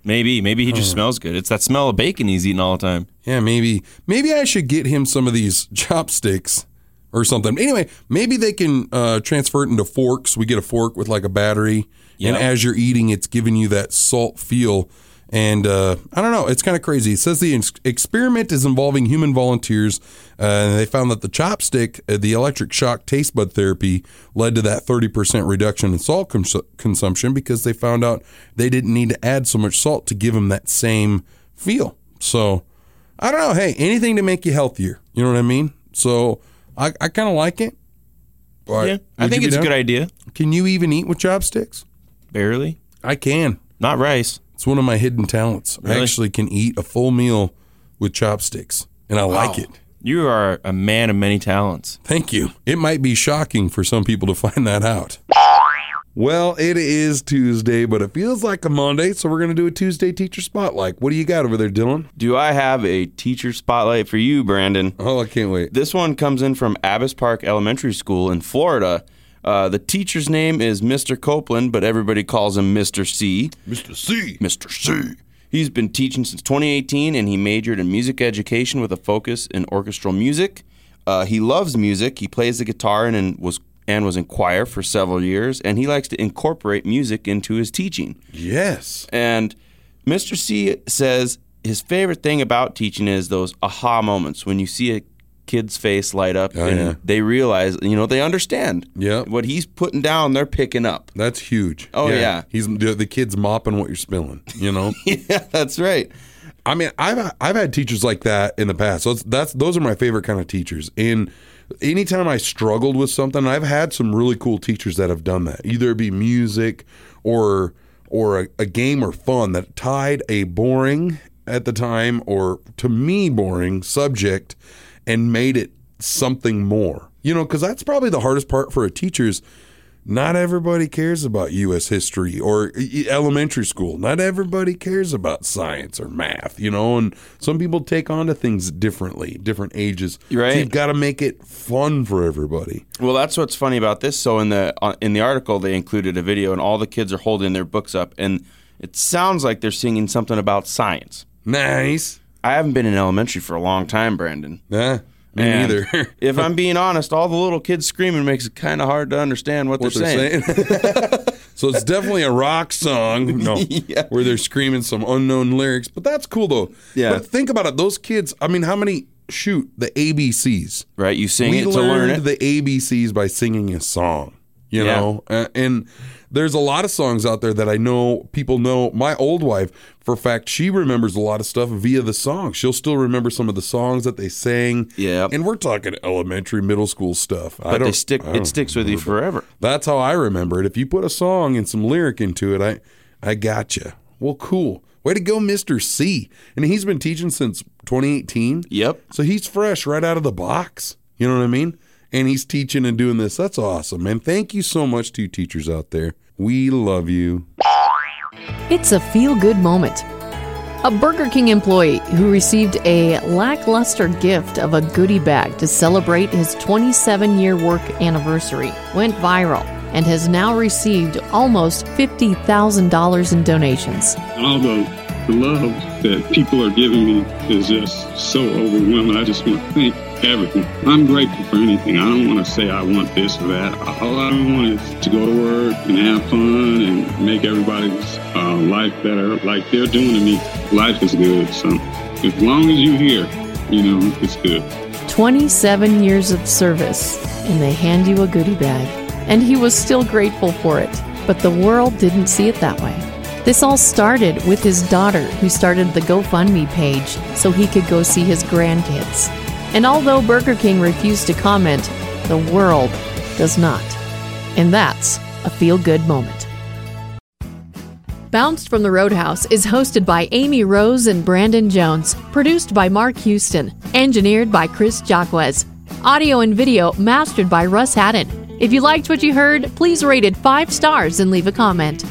Maybe. Maybe he just smells good. It's that smell of bacon he's eating all the time. Yeah, maybe maybe I should get him some of these chopsticks or something. Anyway, maybe they can uh, transfer it into forks. We get a fork with like a battery, and as you're eating, it's giving you that salt feel. And uh, I don't know, it's kind of crazy. It says the ex- experiment is involving human volunteers, uh, and they found that the chopstick, uh, the electric shock taste bud therapy, led to that 30% reduction in salt cons- consumption because they found out they didn't need to add so much salt to give them that same feel. So I don't know. Hey, anything to make you healthier. You know what I mean? So I, I kind of like it. But Yeah, I would think it's a good idea. Can you even eat with chopsticks? Barely. I can. Not rice. It's one of my hidden talents. I actually can eat a full meal with chopsticks, and I like it. You are a man of many talents. Thank you. It might be shocking for some people to find that out. Well, it is Tuesday, but it feels like a Monday, so we're going to do a Tuesday teacher spotlight. What do you got over there, Dylan? Do I have a teacher spotlight for you, Brandon? Oh, I can't wait. This one comes in from Abbas Park Elementary School in Florida. Uh, the teacher's name is Mr. Copeland, but everybody calls him Mr. C. Mr. C. Mr. C. He's been teaching since 2018, and he majored in music education with a focus in orchestral music. Uh, he loves music. He plays the guitar and, and was and was in choir for several years, and he likes to incorporate music into his teaching. Yes. And Mr. C says his favorite thing about teaching is those aha moments when you see a kid's face light up Oh, and yeah. they realize, you know, they understand. Yeah. What he's putting down, they're picking up. That's huge. Oh, yeah. He's the, the kid's mopping what you're spilling, you know? yeah, that's right. I mean, I've I've had teachers like that in the past. So that's those are my favorite kind of teachers. And anytime I struggled with something, I've had some really cool teachers that have done that. Either it be music or or a, a game or fun that tied a boring at the time or to me boring subject and made it something more. You know, because that's probably the hardest part for a teacher is not everybody cares about U.S. history or elementary school. Not everybody cares about science or math, you know, and some people take on to things differently, different ages. Right. So you've got to make it fun for everybody. Well, that's what's funny about this. So in the uh, in the article, they included a video, and all the kids are holding their books up, and it sounds like they're singing something about science. Nice. I haven't been in elementary for a long time, Brandon. Yeah, me And neither. if I'm being honest, all the little kids screaming makes it kind of hard to understand what, what they're, saying. so it's definitely a rock song, no, where they're screaming some unknown lyrics. But that's cool though. Yeah. But think about it; those kids. I mean, how many shoot the ABCs? Right, you sing we it to learn it. the ABCs by singing a song. You Yeah. know, Uh, and there's a lot of songs out there that I know people know. My old wife, for fact, she remembers a lot of stuff via the song. She'll still remember some of the songs that they sang. Yeah, and we're talking elementary, middle school stuff. But they don't stick. I don't It sticks with you forever. that's how I remember it. If you put a song and some lyric into it, I I gotcha. Well, cool. Way to go, Mr. C. And he's been teaching since 2018. Yep. So he's fresh right out of the box. You know what I mean? And he's teaching and doing this. That's awesome, man. Thank you so much to you teachers out there. We love you. It's a feel good moment. A Burger King employee who received a lackluster gift of a goodie bag to celebrate his 27 year work anniversary went viral and has now received almost $50,000 in donations. all the, the love that people are giving me is just so overwhelming. I just want to thank everyone. I'm grateful for anything. I don't want to say I want this or that. All I want is to go to work and have fun and make everybody's uh, life better like they're doing to me. Life is good. So as long as you're here, you know, it's good. 27 years of service, and they hand you a goodie bag. And he was still grateful for it, but the world didn't see it that way. This all started with his daughter, who started the GoFundMe page so he could go see his grandkids. And although Burger King refused to comment, the world does not. And that's a feel good moment. Bounced from the Roadhouse is hosted by Amy Rose and Brandon Jones, produced by Mark Houston, engineered by Chris Jacquez. Audio and video mastered by Russ Haddon. If you liked what you heard, please rate it five stars and leave a comment.